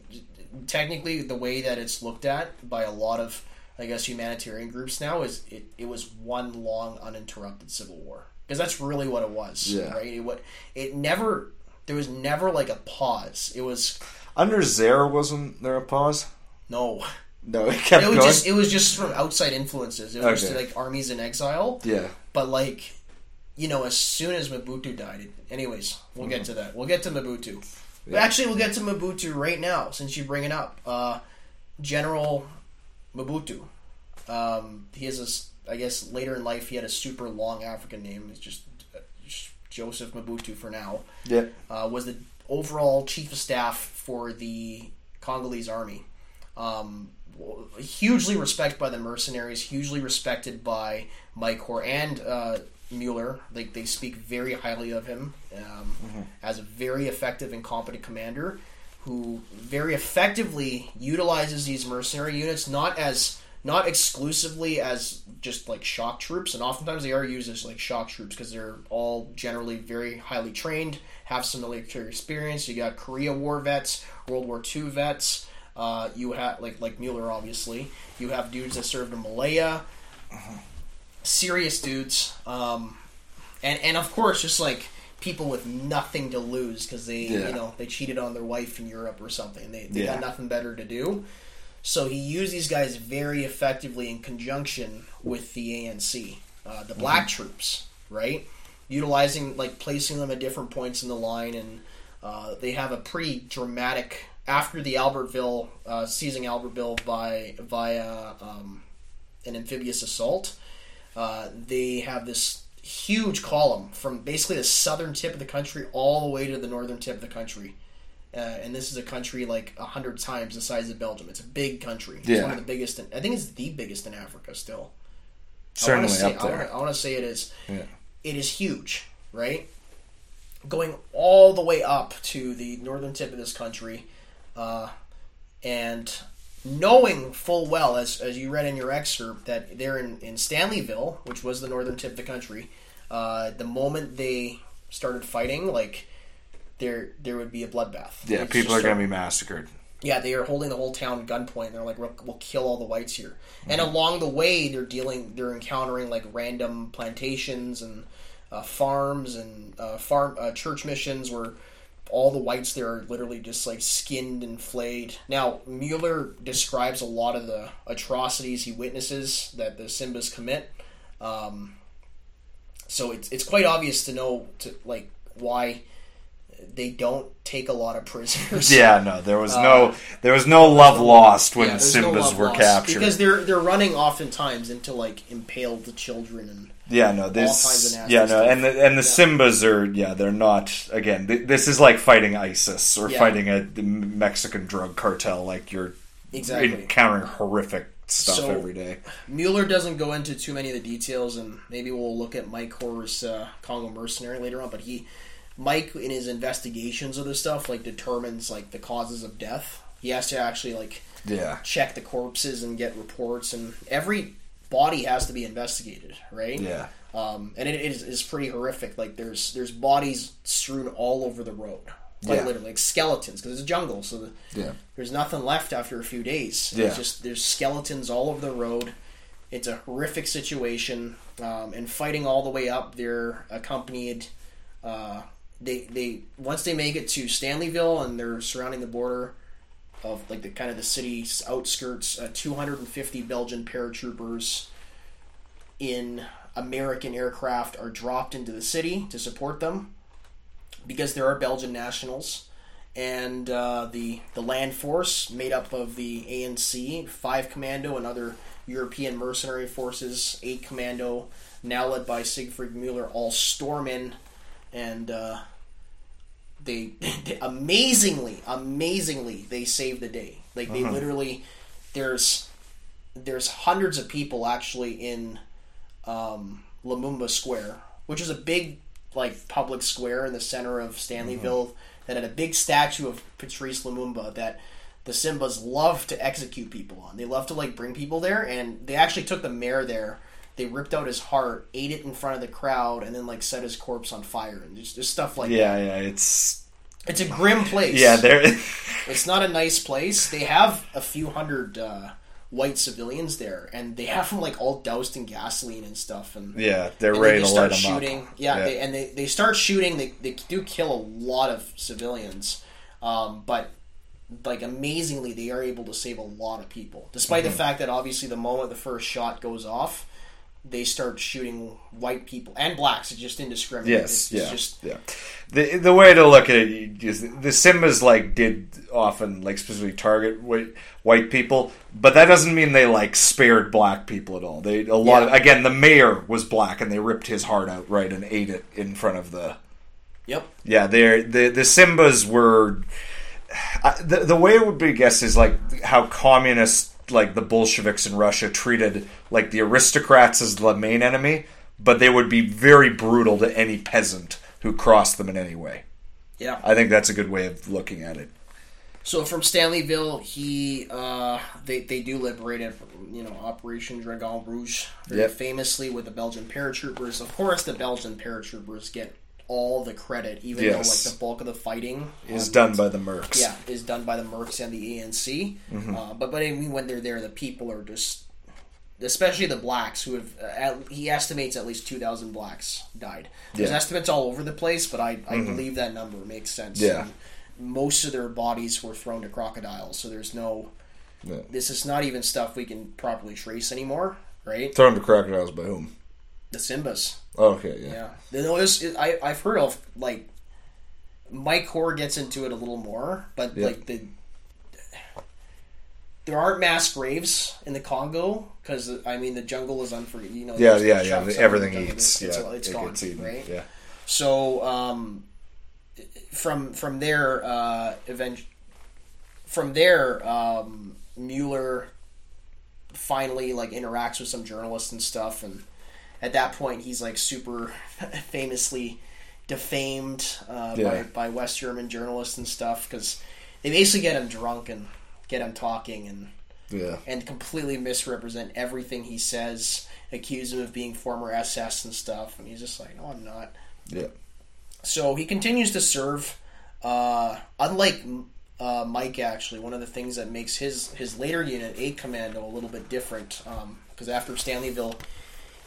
technically the way that it's looked at by a lot of I guess humanitarian groups now is it, it was one long uninterrupted civil war because that's really what it was. Yeah. Right. It what it never there was never like a pause. It was Under Zaire, wasn't there a pause? no. No, it kept It was going. just it was just from outside influences. It was just Okay. like armies in exile. yeah. But like, you know, as soon as Mobutu died, it, anyways, we'll get to that. We'll get to Mobutu. But Yeah. actually, we'll get to Mobutu right now since you bring it up. Uh, General Mobutu. Um, he has a, s- I guess later in life he had a super long African name. It's just, uh, just Joseph Mobutu for now. Yeah. Uh, was the overall chief of staff for the Congolese army. Um, hugely respected by the mercenaries, hugely respected by Mike Hoare and uh, Mueller. Like they speak very highly of him um, as a very effective and competent commander who very effectively utilizes these mercenary units not as not exclusively as just like shock troops and oftentimes they are used as like shock troops because they're all generally very highly trained have some military experience. You got korea war vets world war ii vets uh, you have like like mueller obviously. You have dudes that served in malaya. Serious dudes um, and and of course just like people with nothing to lose because they Yeah. you know they cheated on their wife in Europe or something. They, they Yeah. got nothing better to do so he used these guys very effectively in conjunction with the ANC uh, the black troops right utilizing like placing them at different points in the line and uh, they have a pretty dramatic after the Albertville uh, seizing Albertville by via um, an amphibious assault uh, they have this huge column from basically the southern tip of the country all the way to the northern tip of the country. Uh, and this is a country like a hundred times the size of Belgium. It's a big country. It's Yeah. one of the biggest. In, I think it's the biggest in Africa still. Certainly I say, up there. I want to say it is. Yeah. It is huge, right? Going all the way up to the northern tip of this country, uh, and knowing full well, as, as you read in your excerpt, that they're in, in Stanleyville, which was the northern tip of the country. Uh, the moment they started fighting, like there there would be a bloodbath. Yeah, It's people are going to be massacred. yeah, they are holding the whole town gunpoint. They're like, we'll, we'll kill all the whites here. And along the way, they're dealing, they're encountering like random plantations and uh, farms and uh, farm uh, church missions where all the whites there are literally just like skinned and flayed. Now Mueller describes a lot of the atrocities he witnesses that the Simbas commit. Um, so it's it's quite obvious to know to like why they don't take a lot of prisoners. Yeah, no, there was no there was no love lost when Uh, Yeah, there's no Simbas were captured. because they're they're running oftentimes into like impaled children and yeah, no, kinds this of nasty yeah, no, and the, and the Yeah. Simbas are yeah, they're not again. Th- this is like fighting ISIS or Yeah. fighting a Mexican drug cartel. Like you're Exactly. encountering horrific stuff So- every day. Mueller doesn't go into too many of the details, and maybe we'll look at Mike Hoare's uh, Congo mercenary later on. But he, Mike, in his investigations of this stuff, like determines like the causes of death. He has to actually like Yeah, check the corpses and get reports, and every body has to be investigated, right? yeah, Um, and it is, is pretty horrific. Like there's there's bodies strewn all over the road, like Yeah. literally like skeletons because it's a jungle, so the, yeah, there's nothing left after a few days. Yeah. It's just there's skeletons all over the road. It's a horrific situation, um, and fighting all the way up, they're accompanied. Uh, they they once they make it to Stanleyville and they're surrounding the border of like the kind of the city's outskirts. Uh, 250 Belgian paratroopers in American aircraft are dropped into the city to support them because there are Belgian nationals and uh, the the land force made up of the ANC, five commando, and other European mercenary forces, eight commando, now led by Siegfried Mueller, all storm in, and uh, they, [laughs] they amazingly, amazingly, they save the day. Like they literally, there's there's hundreds of people actually in um, Lumumba Square, which is a big like public square in the center of Stanleyville that had a big statue of Patrice Lumumba that the Simbas love to execute people on. They love to like bring people there, and they actually took the mayor there. They ripped out his heart, ate it in front of the crowd, and then like set his corpse on fire and just, just stuff like yeah, that. yeah. Yeah. It's It's a grim place. yeah, there. [laughs] It's not a nice place. They have a few hundred uh, white civilians there, and they have them like all doused in gasoline and stuff. And yeah, they're and ready to they light start them shooting. up. Yeah, Yeah. They, and they, they start shooting. They, they do kill a lot of civilians, um, but like amazingly, they are able to save a lot of people, despite Mm-hmm. the fact that obviously the moment the first shot goes off, they start shooting white people and blacks. It's just indiscriminate. Yes, it's, yeah, it's just yeah. The the way to look at it is the Simbas like did often like specifically target white, white people, but that doesn't mean they like spared black people at all. They a lot of, again the mayor was black and they ripped his heart out right and ate it in front of the yep. yeah. They the the Simbas were I, the the way it would be guessed is like how communist like the Bolsheviks in Russia treated like the aristocrats as the main enemy, but they would be very brutal to any peasant who crossed them in any way. Yeah. I think that's a good way of looking at it. So from Stanleyville, he uh, they they do liberate it. You know, Operation Dragon Rouge, very Yep. famously with the Belgian paratroopers. Of course, the Belgian paratroopers get all the credit, even Yes. though like the bulk of the fighting Is um, done by the Mercs. yeah is done by the Mercs and the ANC. Mm-hmm. Uh, but but I mean, when they're there, the people are just, especially the blacks who have. Uh, at, he estimates at least two thousand blacks died. There's Yeah. Mm-hmm. estimates all over the place, but I I believe that number makes sense. Yeah. And most of their bodies were thrown to crocodiles, so there's no. Yeah. This is not even stuff we can properly trace anymore, right? Thrown to crocodiles by whom? The Simbas. Oh, okay, yeah. Yeah, There was- I I've heard of like Mike Hoare gets into it a little more, but Yeah. like the there aren't mass graves in the Congo because I mean the jungle is unforgiving. You know, Yeah, yeah, yeah. Everything eats. that's- yeah, it's, it's it gone, eaten. right? Yeah. So um, from from there, uh, event from there, um, Mueller finally like interacts with some journalists and stuff, and at that point, he's like super [laughs] famously defamed uh, by Yeah. by West German journalists and stuff because they basically get him drunk and get him talking and Yeah. and completely misrepresent everything he says, accuse him of being former SS and stuff, and he's just like, no, I'm not. Yeah. So he continues to serve. Uh, unlike uh, Mike, actually, one of the things that makes his his later unit, Eight Commando, a little bit different, because after Stanleyville,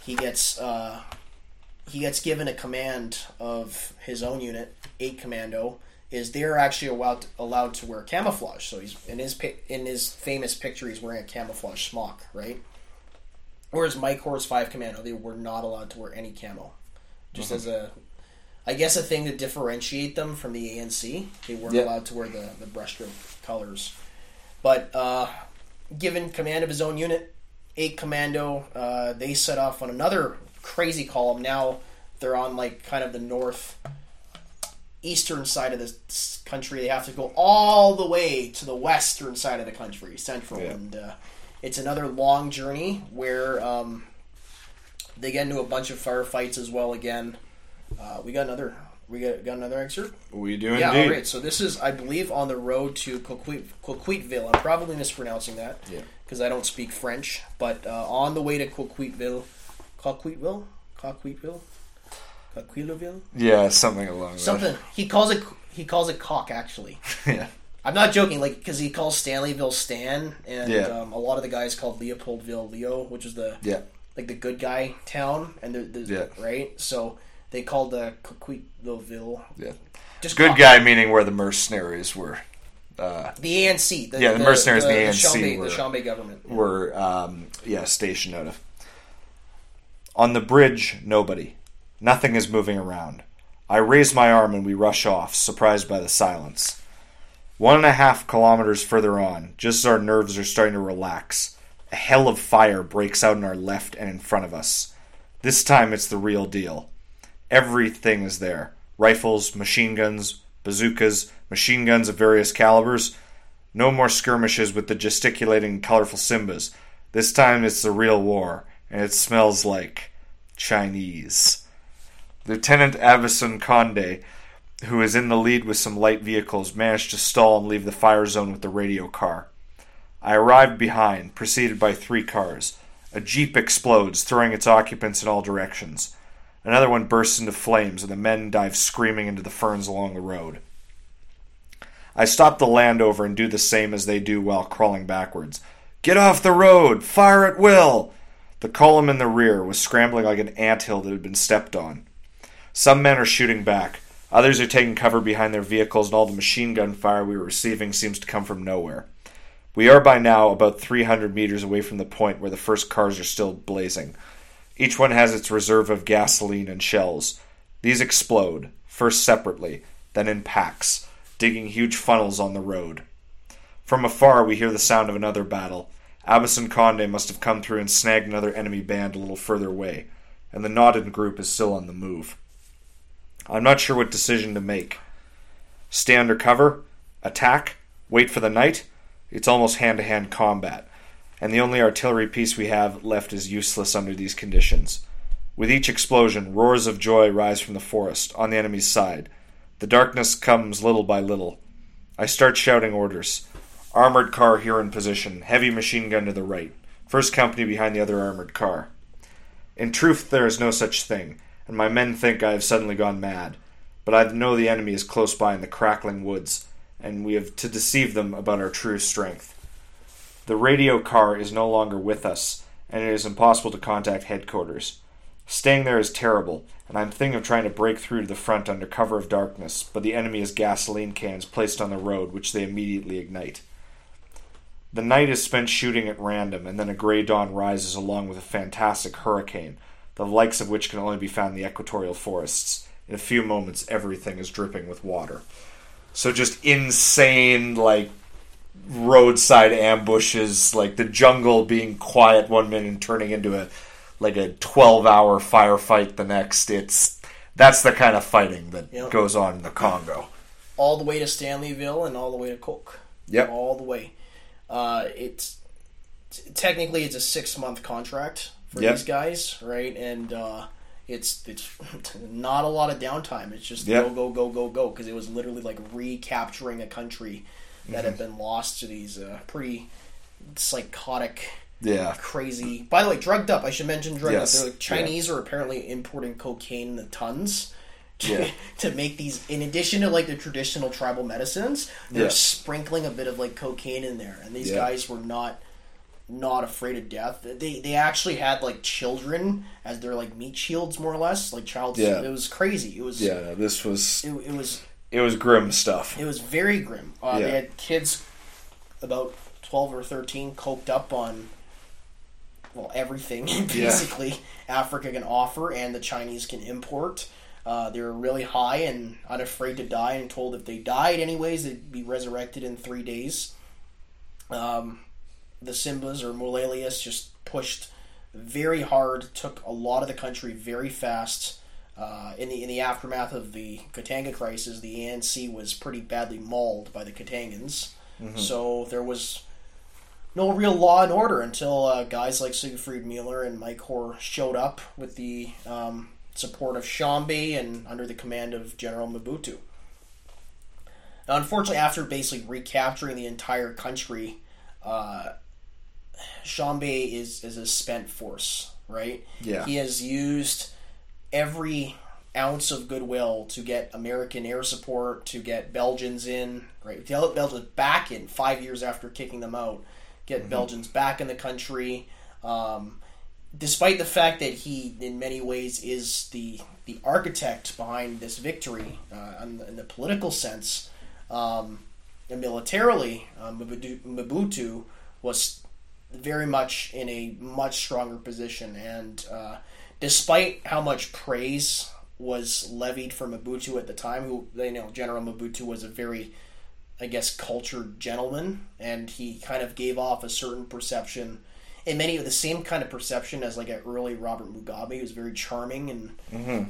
he gets uh, he gets given a command of his own unit, Eight Commando. Is they're actually allowed allowed to wear camouflage? So he's in his in his famous picture, he's wearing a camouflage smock, right? Whereas Mike Hoare's Five Commando, they were not allowed to wear any camo, just as a I guess a thing to differentiate them from the ANC. They weren't Yeah. allowed to wear the, the breaststroke colors. But uh, given command of his own unit, 8 Commando, uh, they set off on another crazy column. Now they're on like kind of the north eastern side of this country. They have to go all the way to the western side of the country, central. Yeah. And uh, it's another long journey where um, they get into a bunch of firefights as well again. Uh, we got another. We got, got another excerpt. We do Yeah, indeed. all right. So this is, I believe, on the road to Coquit, Coquitville. I'm probably mispronouncing that Yeah. Because I don't speak French. But uh, on the way to Coquitville, Coquitville, Coquitville, Coquitville, Yeah, something along something. He calls it. He calls it cock. Actually, [laughs] yeah. I'm not joking. Like because he calls Stanleyville Stan, and Yeah. um, a lot of the guys called Leopoldville Leo, which is the Yeah. like the good guy town, and the, the Yeah. right. So they called the Coquitville. Yeah. Just Good cock. guy meaning where the mercenaries were. Uh, The ANC. The, Yeah, the mercenaries the, in the the ANC Tshombe, were- the Tshombe government. were um, yeah stationed out of. On the bridge, nobody. Nothing is moving around. I raise my arm and we rush off, surprised by the silence. One and a half kilometers further on, just as our nerves are starting to relax, a hell of fire breaks out in our left and in front of us. This time it's the real deal. Everything is there rifles, machine guns, bazookas, machine guns of various calibers. No more skirmishes with the gesticulating, colorful Simbas. This time it's the real war, and it smells like Chinese. Lieutenant Avison Conde, who is in the lead with some light vehicles, managed to stall and leave the fire zone with the radio car. I arrived behind, preceded by three cars. A jeep explodes, throwing its occupants in all directions. Another one bursts into flames, and the men dive screaming into the ferns along the road. I stop the Land Rover and do the same as they do while crawling backwards. Get off the road! Fire at will! The column in the rear was scrambling like an anthill that had been stepped on. Some men are shooting back. Others are taking cover behind their vehicles, and all the machine gun fire we were receiving seems to come from nowhere. We are by now about 300 meters away from the point where the first cars are still blazing. Each one has its reserve of gasoline and shells. These explode, first separately, then in packs, digging huge funnels on the road. From afar, we hear the sound of another battle. Abison Conde must have come through and snagged another enemy band a little further away, and the knotted group is still on the move. I'm not sure what decision to make. Stay under cover? Attack? Wait for the night? It's almost hand to hand combat, and the only artillery piece we have left is useless under these conditions. With each explosion, roars of joy rise from the forest, on the enemy's side. The darkness comes little by little. I start shouting orders. Armored car here in position, heavy machine gun to the right. First company behind the other armored car. In truth, there is no such thing, and my men think I have suddenly gone mad. But I know the enemy is close by in the crackling woods, and we have to deceive them about our true strength. The radio car is no longer with us, and it is impossible to contact headquarters. Staying there is terrible, and I'm thinking of trying to break through to the front under cover of darkness, but the enemy has gasoline cans placed on the road, which they immediately ignite. The night is spent shooting at random, and then a gray dawn rises along with a fantastic hurricane, the likes of which can only be found in the equatorial forests. In a few moments, everything is dripping with water. So just insane, like roadside ambushes, like the jungle being quiet one minute and turning into a like a twelve hour firefight the next. It's that's the kind of fighting that Yep. goes on in the Congo. all the way to Stanleyville and all the way to Coke. Yep. All the way. Uh, it's technically it's a six month contract for Yep. these guys, right? And uh, it's it's [laughs] not a lot of downtime. It's just Yep. go go go go go because it was literally like recapturing a country that Mm-hmm. been lost to these uh, pretty psychotic Yeah. crazy. By the way, drugged up. I should mention drugged Yes, up. They're, Chinese are apparently importing cocaine in the tons. To, Yeah. [laughs] to make these, in addition to like the traditional tribal medicines, they're Yeah. sprinkling a bit of like cocaine in there, and these Yeah. guys were not not afraid of death. They they actually had like children as their like meat shields, more or less, like child. Yeah. It was crazy. It was Yeah, this was It, it was it was grim stuff. it was very grim. Uh, Yeah. They had kids about twelve or thirteen coked up on well everything [laughs] basically Africa can offer and the Chinese can import. Uh, they were really high and unafraid to die, and told if they died anyways, they'd be resurrected in three days. Um, the Simbas or Mulalius just pushed very hard, took a lot of the country very fast. Uh, in the in the aftermath of the Katanga crisis, the ANC was pretty badly mauled by the Katangans. So there was no real law and order until uh, guys like Siegfried Mueller and Mike Hoare showed up with the um, support of Tshombe and under the command of General Mobutu. Now, unfortunately, after basically recapturing the entire country, uh, Tshombe is, is a spent force, right? Yeah. He has used every ounce of goodwill to get American air support, to get Belgians in, right? Belgians back in five years after kicking them out, get Belgians back in the country. Um, despite the fact that he, in many ways, is the the architect behind this victory uh, in, the, in the political sense, um, and militarily, uh, Mobutu, Mobutu was very much in a much stronger position. And uh, despite how much praise was levied for Mobutu at the time, who you know General Mobutu was a very, I guess, cultured gentleman, and he kind of gave off a certain perception. And many of the same kind of perception as like an early Robert Mugabe, who was very charming and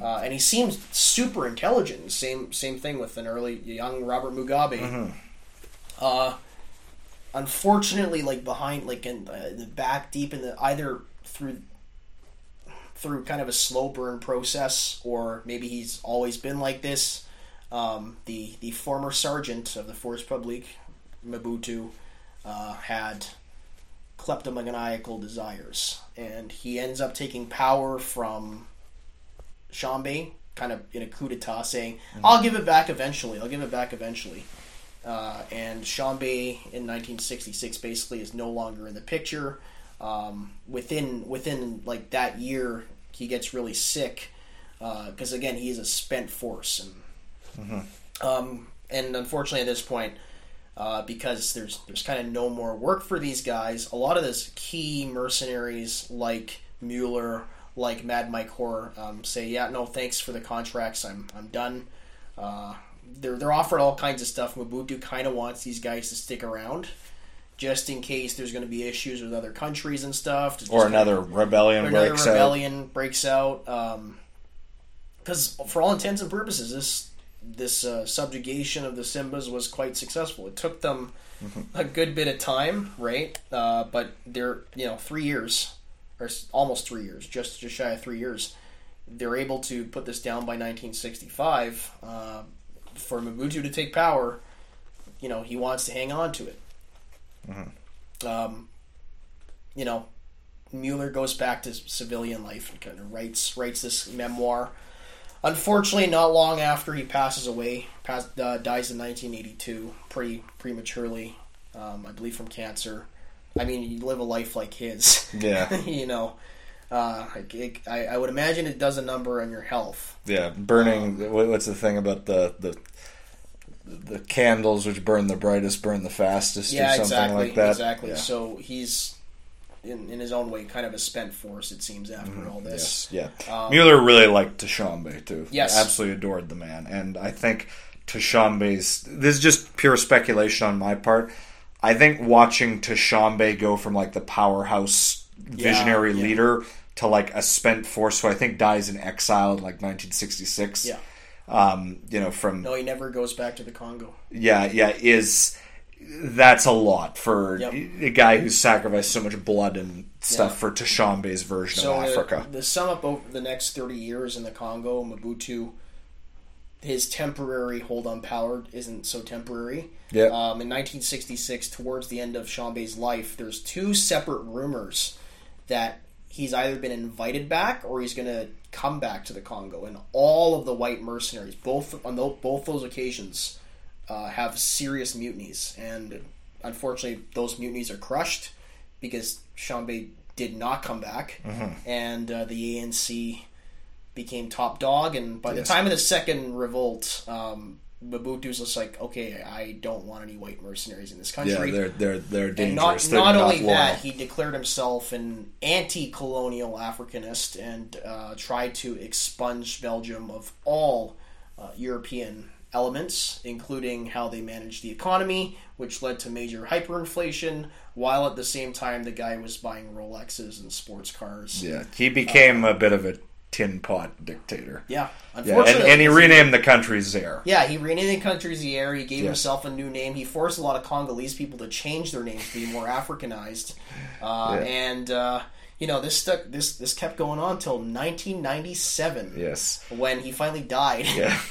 uh, and he seems super intelligent. Same same thing with an early young Robert Mugabe. Uh, unfortunately, like behind, like in uh, the back deep in the either through through kind of a slow burn process, or maybe he's always been like this. Um, the the former sergeant of the Force Publique, Mobutu, uh, had kleptomaniacal desires, and he ends up taking power from Tshombe, kind of in a coup d'état, saying, "I'll give it back eventually. I'll give it back eventually." Uh, and Tshombe in 1966 basically is no longer in the picture. Um, within within like that year, he gets really sick because again he is a spent force, and um, and unfortunately at this point, uh, because there's there's kind of no more work for these guys, a lot of those key mercenaries like Mueller, like Mad Mike Hoare, um, say, yeah, no, thanks for the contracts, I'm I'm done. Uh, they're they're offered all kinds of stuff. Mobutu kind of wants these guys to stick around, just in case there's going to be issues with other countries and stuff. just Or another rebellion or another breaks out. rebellion breaks out. Because for all intents and purposes, this this uh, subjugation of the Simbas was quite successful. It took them Mm-hmm. a good bit of time, right? Uh, but they're you know three years or almost three years, just just shy of three years. They're able to put this down by 1965. Uh, for Mobutu to take power, you know he wants to hang on to it. Um, you know, Mueller goes back to civilian life and kind of writes writes this memoir. Unfortunately, not long after he passes away, pass, uh, dies in 1982, pretty prematurely, um, I believe from cancer. I mean, you live a life like his, Yeah. [laughs] you know. Uh, I, I, I would imagine it does a number on your health. Yeah, burning. what- what's the thing about the the the candles which burn the brightest burn the fastest, Yeah, or something exactly, like that? exactly. Yeah. So he's in, in his own way kind of a spent force. It seems after all this. Yes, yeah. Mueller really liked Tshombe too. Um, Yes. absolutely adored the man, and I think Tshombe's. This is just pure speculation on my part. I think watching Tshombe go from like the powerhouse visionary yeah. leader to like a spent force who I think dies in exile in like 1966. Yeah. Um, you know, from No, he never goes back to the Congo. yeah, yeah, is that's a lot for Yep. a guy who's sacrificed so much blood and stuff Yeah. for Tshombe's version So of uh, Africa. the sum up over the next thirty years in the Congo, Mobutu, his temporary hold on power isn't so temporary. Yeah. Um, in 1966, towards the end of Tshombe's life, there's two separate rumors that he's either been invited back or he's going to come back to the Congo. And all of the white mercenaries, both on both those occasions, uh, have serious mutinies. And unfortunately, those mutinies are crushed because Tshombe did not come back, and uh, the ANC became top dog. And by Yes. the time of the second revolt, um, Mobutu's just like, okay, I don't want any white mercenaries in this country. Yeah, country. they're they're they're dangerous. and not, they're not not only loyal. that, he declared himself an anti-colonial Africanist and uh, tried to expunge Belgium of all uh, European elements, including how they managed the economy, which led to major hyperinflation. While at the same time, the guy was buying Rolexes and sports cars. yeah, he became a bit of a tin pot dictator. Yeah, Yeah, and, unfortunately, and he renamed the country Zaire. Yeah, he renamed the country Zaire. He gave Yeah. himself a new name. He forced a lot of Congolese people to change their names to be more Africanized. Uh, Yeah. And uh, you know this stuck. This this kept going on until 1997 Yes. when he finally died. Yeah. [laughs]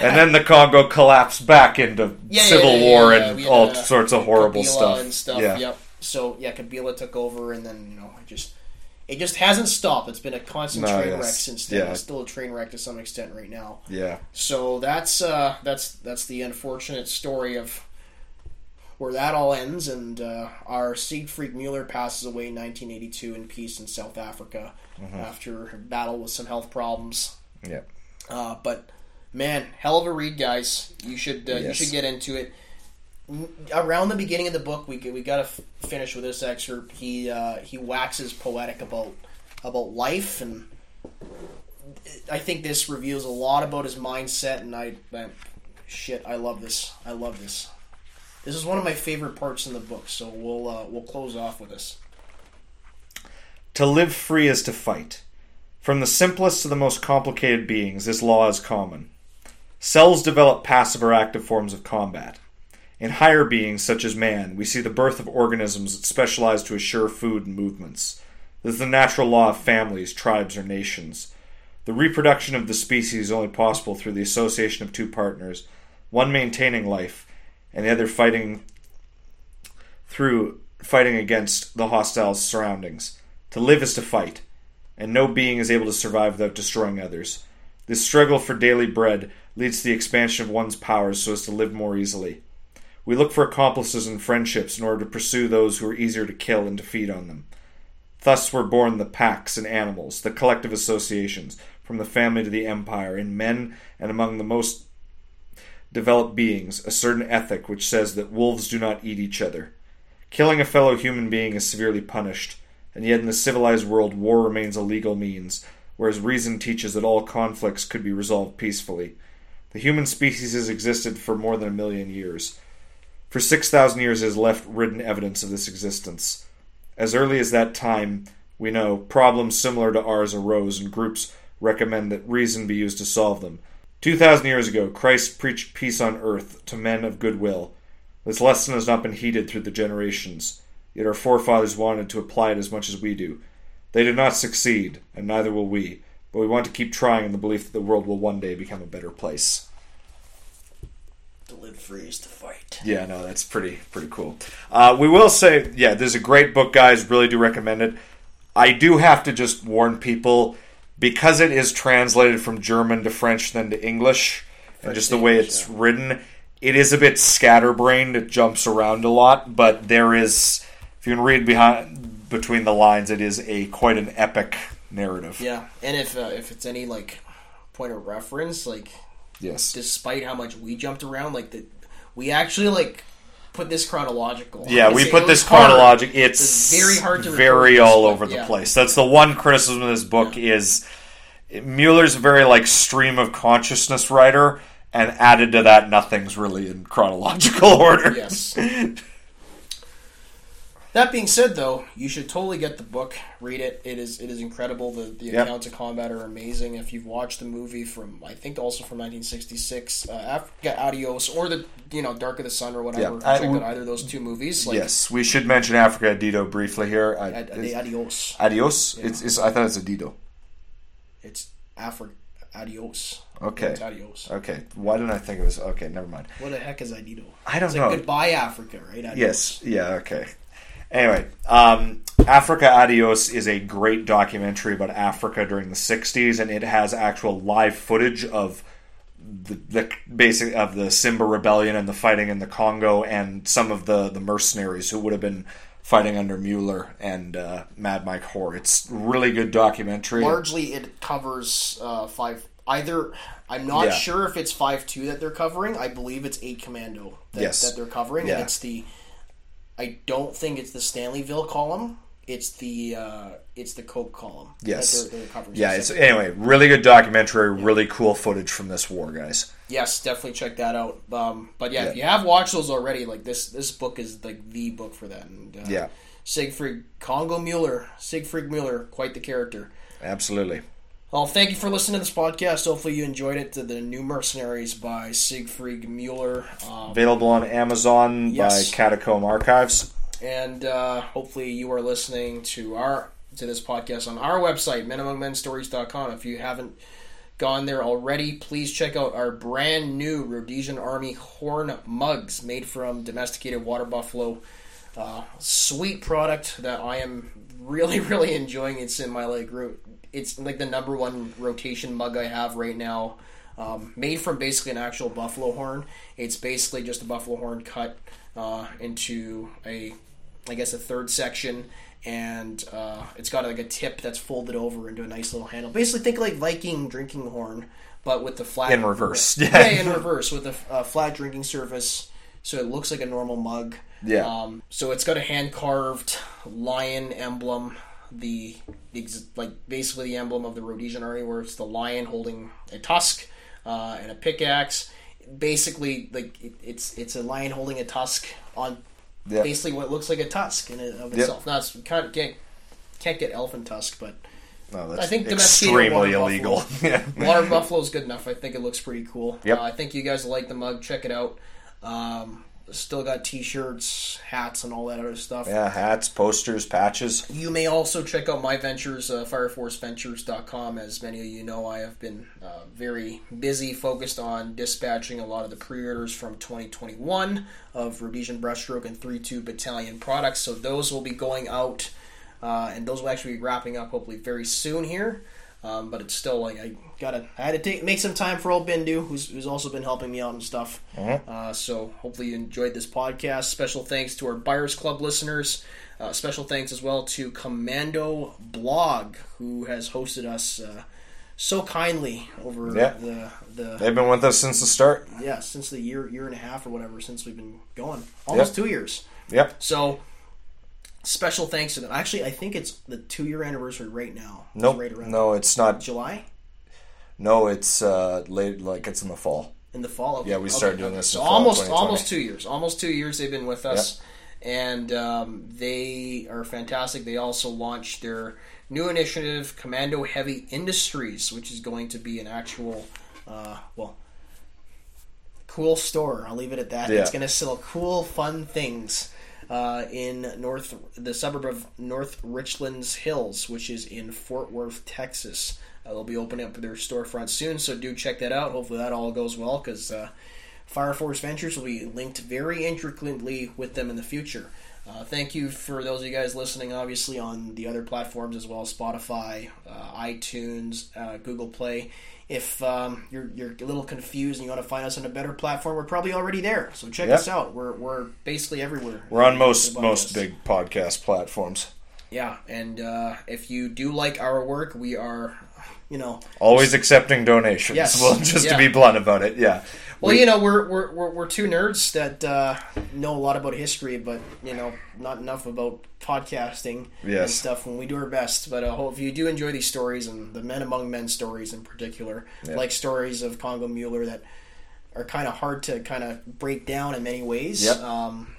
And then the Congo collapsed back into Yeah, civil war and all uh, sorts of horrible Kabila stuff. and stuff. Yeah. Yep. So yeah, Kabila took over, and then you know it just it just hasn't stopped. It's been a constant No, train yes. wreck since then. Yeah. It's still a train wreck to some extent right now. Yeah. So that's uh, that's that's the unfortunate story of where that all ends, and uh, our Siegfried Mueller passes away in 1982 in peace in South Africa after a battle with some health problems. Yeah. Uh, but man, hell of a read, guys. You should uh, you should get into it. Around the beginning of the book, we we got to f- finish with this excerpt. He uh, he waxes poetic about about life, and I think this reveals a lot about his mindset. And I, I shit, I love this. I love this. This is one of my favorite parts in the book. So we'll uh, we'll close off with this. To live free is to fight. From the simplest to the most complicated beings, this law is common. Cells develop passive or active forms of combat. In higher beings, such as man, we see the birth of organisms that specialize to assure food and movements. This is the natural law of families, tribes, or nations. The reproduction of the species is only possible through the association of two partners, one maintaining life, and the other fighting through fighting against the hostile surroundings. To live is to fight, and no being is able to survive without destroying others. This struggle for daily bread leads to the expansion of one's powers so as to live more easily. We look for accomplices and friendships in order to pursue those who are easier to kill and to feed on them. Thus were born the packs and animals, the collective associations, from the family to the empire, in men and among the most developed beings, a certain ethic which says that wolves do not eat each other. Killing a fellow human being is severely punished, and yet in the civilized world war remains a legal means, whereas reason teaches that all conflicts could be resolved peacefully. The human species has existed for more than a million years. For 6,000 years has left written evidence of this existence. As early as that time, we know problems similar to ours arose, and groups recommend that reason be used to solve them. 2,000 years ago, Christ preached peace on earth to men of good will. This lesson has not been heeded through the generations, yet our forefathers wanted to apply it as much as we do. They did not succeed, and neither will we, but we want to keep trying in the belief that the world will one day become a better place. To live free is to fight. Yeah, no, that's pretty pretty cool. Uh, we will say, yeah, this is a great book, guys. Really do recommend it. I do have to just warn people because it is translated from German to French, then to English, and just the way it's yeah. written, it is a bit scatterbrained. It jumps around a lot, but there is, if you can read behind between the lines, it is a quite an epic narrative. Yeah, and if uh, if it's any like point of reference, like Yes. despite how much we jumped around, like the we actually like put this chronological. Yeah, we It put this chronological. It's, It's very hard to very all but over the yeah. place. That's the one criticism of this book is Mueller's a very like stream of consciousness writer, and added to that, nothing's really in chronological [laughs] order. Yes. That being said, though, you should totally get the book, read it. It is it is incredible. The the Yep. accounts of combat are amazing. If you've watched the movie from, I think also from 1966, uh, Africa Adios or the you know Dark of the Sun or whatever. Yeah, I- Check out either of those two movies. Like, yes, we should mention Africa Dido briefly here. I, Ad, is- adios. adios. It's, it's. I thought it's a Dido. It's Africa. Adios. Okay. It's adios. Okay. Why didn't I think it was? Okay, never mind. What the heck is Adido? I don't It's know. like goodbye Africa, right? Adios. Yes. Yeah. Okay. Anyway, um, Africa Adios is a great documentary about Africa during the '60s, and it has actual live footage of the, the basic of the Simba rebellion and the fighting in the Congo, and some of the the mercenaries who would have been fighting under Mueller and uh, Mad Mike Hoare. It's really good documentary. Largely, it covers uh, five either I'm not Yeah. sure if it's five two that they're covering. I believe it's eight commando that, Yes. that they're covering, Yeah. and it's the. I don't think it's the Stanleyville column. It's the uh, it's the Coke column. Yes. they're, they're. Yeah, it's anyway, really good documentary, really cool footage from this war, guys. yes, definitely check that out. Um, but yeah, Yeah. if you have watched those already, like this this book is like the book for that. And, uh, Yeah. Siegfried Congo Mueller, Siegfried Mueller, quite the character. Absolutely. Well, thank you for listening to this podcast. Hopefully, you enjoyed it. To the New Mercenaries by Siegfried Mueller, um, Available on Amazon Yes. by Catacomb Archives. and uh, hopefully, you are listening to our to this podcast on our website, menamongmenstories.com. If you haven't gone there already, please check out our brand new Rhodesian Army horn mugs made from domesticated water buffalo. Uh, sweet product that I am really, [laughs] really enjoying. It's in my like, ro- it's like the number one rotation mug I have right now. Um, made from basically an actual buffalo horn. It's basically just a buffalo horn cut uh, into a, I guess, a third section, and uh, it's got like a tip that's folded over into a nice little handle. Basically, think like Viking drinking horn, but with the flat In reverse. [laughs] yeah, in [laughs] reverse with a uh, flat drinking surface, so it looks like a normal mug. Yeah. Um, so it's got a hand carved lion emblem, the ex- like basically the emblem of the Rhodesian army, where it's the lion holding a tusk uh, and a pickaxe. Basically, like it, it's it's a lion holding a tusk on basically what looks like a tusk in of Yep. itself. Now it's kind of can't can't get elephant tusk, but No, I think extremely illegal. buffalo- [laughs] yeah. [laughs] Water buffalo is good enough. I think it looks pretty cool. Yep. Uh, I think you guys like the mug. Check it out. Um, still got t-shirts, hats, and all that other stuff. Yeah, hats, posters, patches. You may also check out my ventures, uh, fireforceventures.com. As many of you know, I have been uh, very busy focused on dispatching a lot of the pre-orders from 2021 of Rhodesian Brushstroke and 3-2 Battalion products. So those will be going out, uh, and those will actually be wrapping up hopefully very soon here. Um, but it's still like I gotta, I had to take make some time for old Bindu, who's, who's also been helping me out and stuff. Uh, so hopefully you enjoyed this podcast. Special thanks to our Buyers Club listeners. Uh, special thanks as well to Commando Blog, who has hosted us uh, so kindly over Yeah. the the They've been with us since the start. yeah since the year year and a half or whatever since we've been going almost two years. Yep. So special thanks to them. Actually, I think it's the two year anniversary right now. It's Nope. right around No, it's not. July No, it's uh, late. Like it's in the fall. in the fall. Okay. Yeah, we started doing this So almost 2020. almost two years. Almost two years they've been with us, and um, they are fantastic. They also launched their new initiative, Commando Heavy Industries, which is going to be an actual, uh, well, cool store. I'll leave it at that. Yeah. It's going to sell cool, fun things. Uh, in north, the suburb of North Richlands Hills, which is in Fort Worth, Texas. Uh, they'll be opening up their storefront soon, so do check that out. Hopefully, that all goes well because uh, Fire Force Ventures will be linked very intricately with them in the future. Uh, thank you for those of you guys listening, obviously, on the other platforms as well Spotify, uh, iTunes, uh, Google Play. If um, you're, you're a little confused and you want to find us on a better platform, we're probably already there. So check Yep. us out. We're, we're basically everywhere. We're on most most podcast. big podcast platforms. Yeah, and uh, if you do like our work, we are, you know, Always accepting donations. Yes. Well, just Yeah. to be blunt about it, yeah. Well, you know, we're we're, we're, we're two nerds that uh, know a lot about history, but you know, not enough about podcasting and stuff. When we do our best, but uh, hope if you do enjoy these stories and the men among men stories in particular, like stories of Congo Mueller that are kind of hard to kind of break down in many ways. Yep. Um,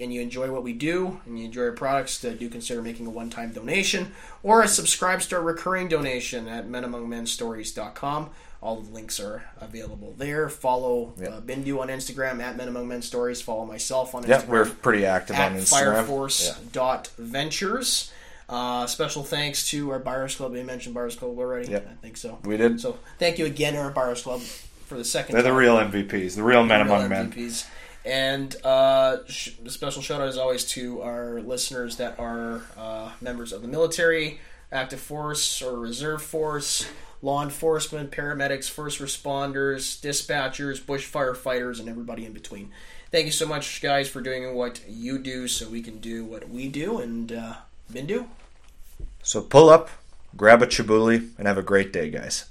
and you enjoy what we do and you enjoy our products, uh, do consider making a one time donation or a subscribe to our recurring donation at menamongmenstories.com. All the links are available there. Follow uh, Bindu on Instagram at Men Among Men Stories. Follow myself on Yeah, Instagram we're pretty active on Instagram. fireforce.ventures. Uh, special thanks to our Buyers Club. We mentioned Buyers Club already. Yep. I think so. We did. So thank you again to our Buyers Club for the second They're the real MVPs, the real men real among men. MVPs. And uh, sh- a special shout out as always to our listeners that are uh, members of the military, active force or reserve force, law enforcement, paramedics, first responders, dispatchers, bush firefighters, and everybody in between. Thank you so much, guys, for doing what you do so we can do what we do. And uh, Bindu? So pull up, grab a chibuli, and have a great day, guys.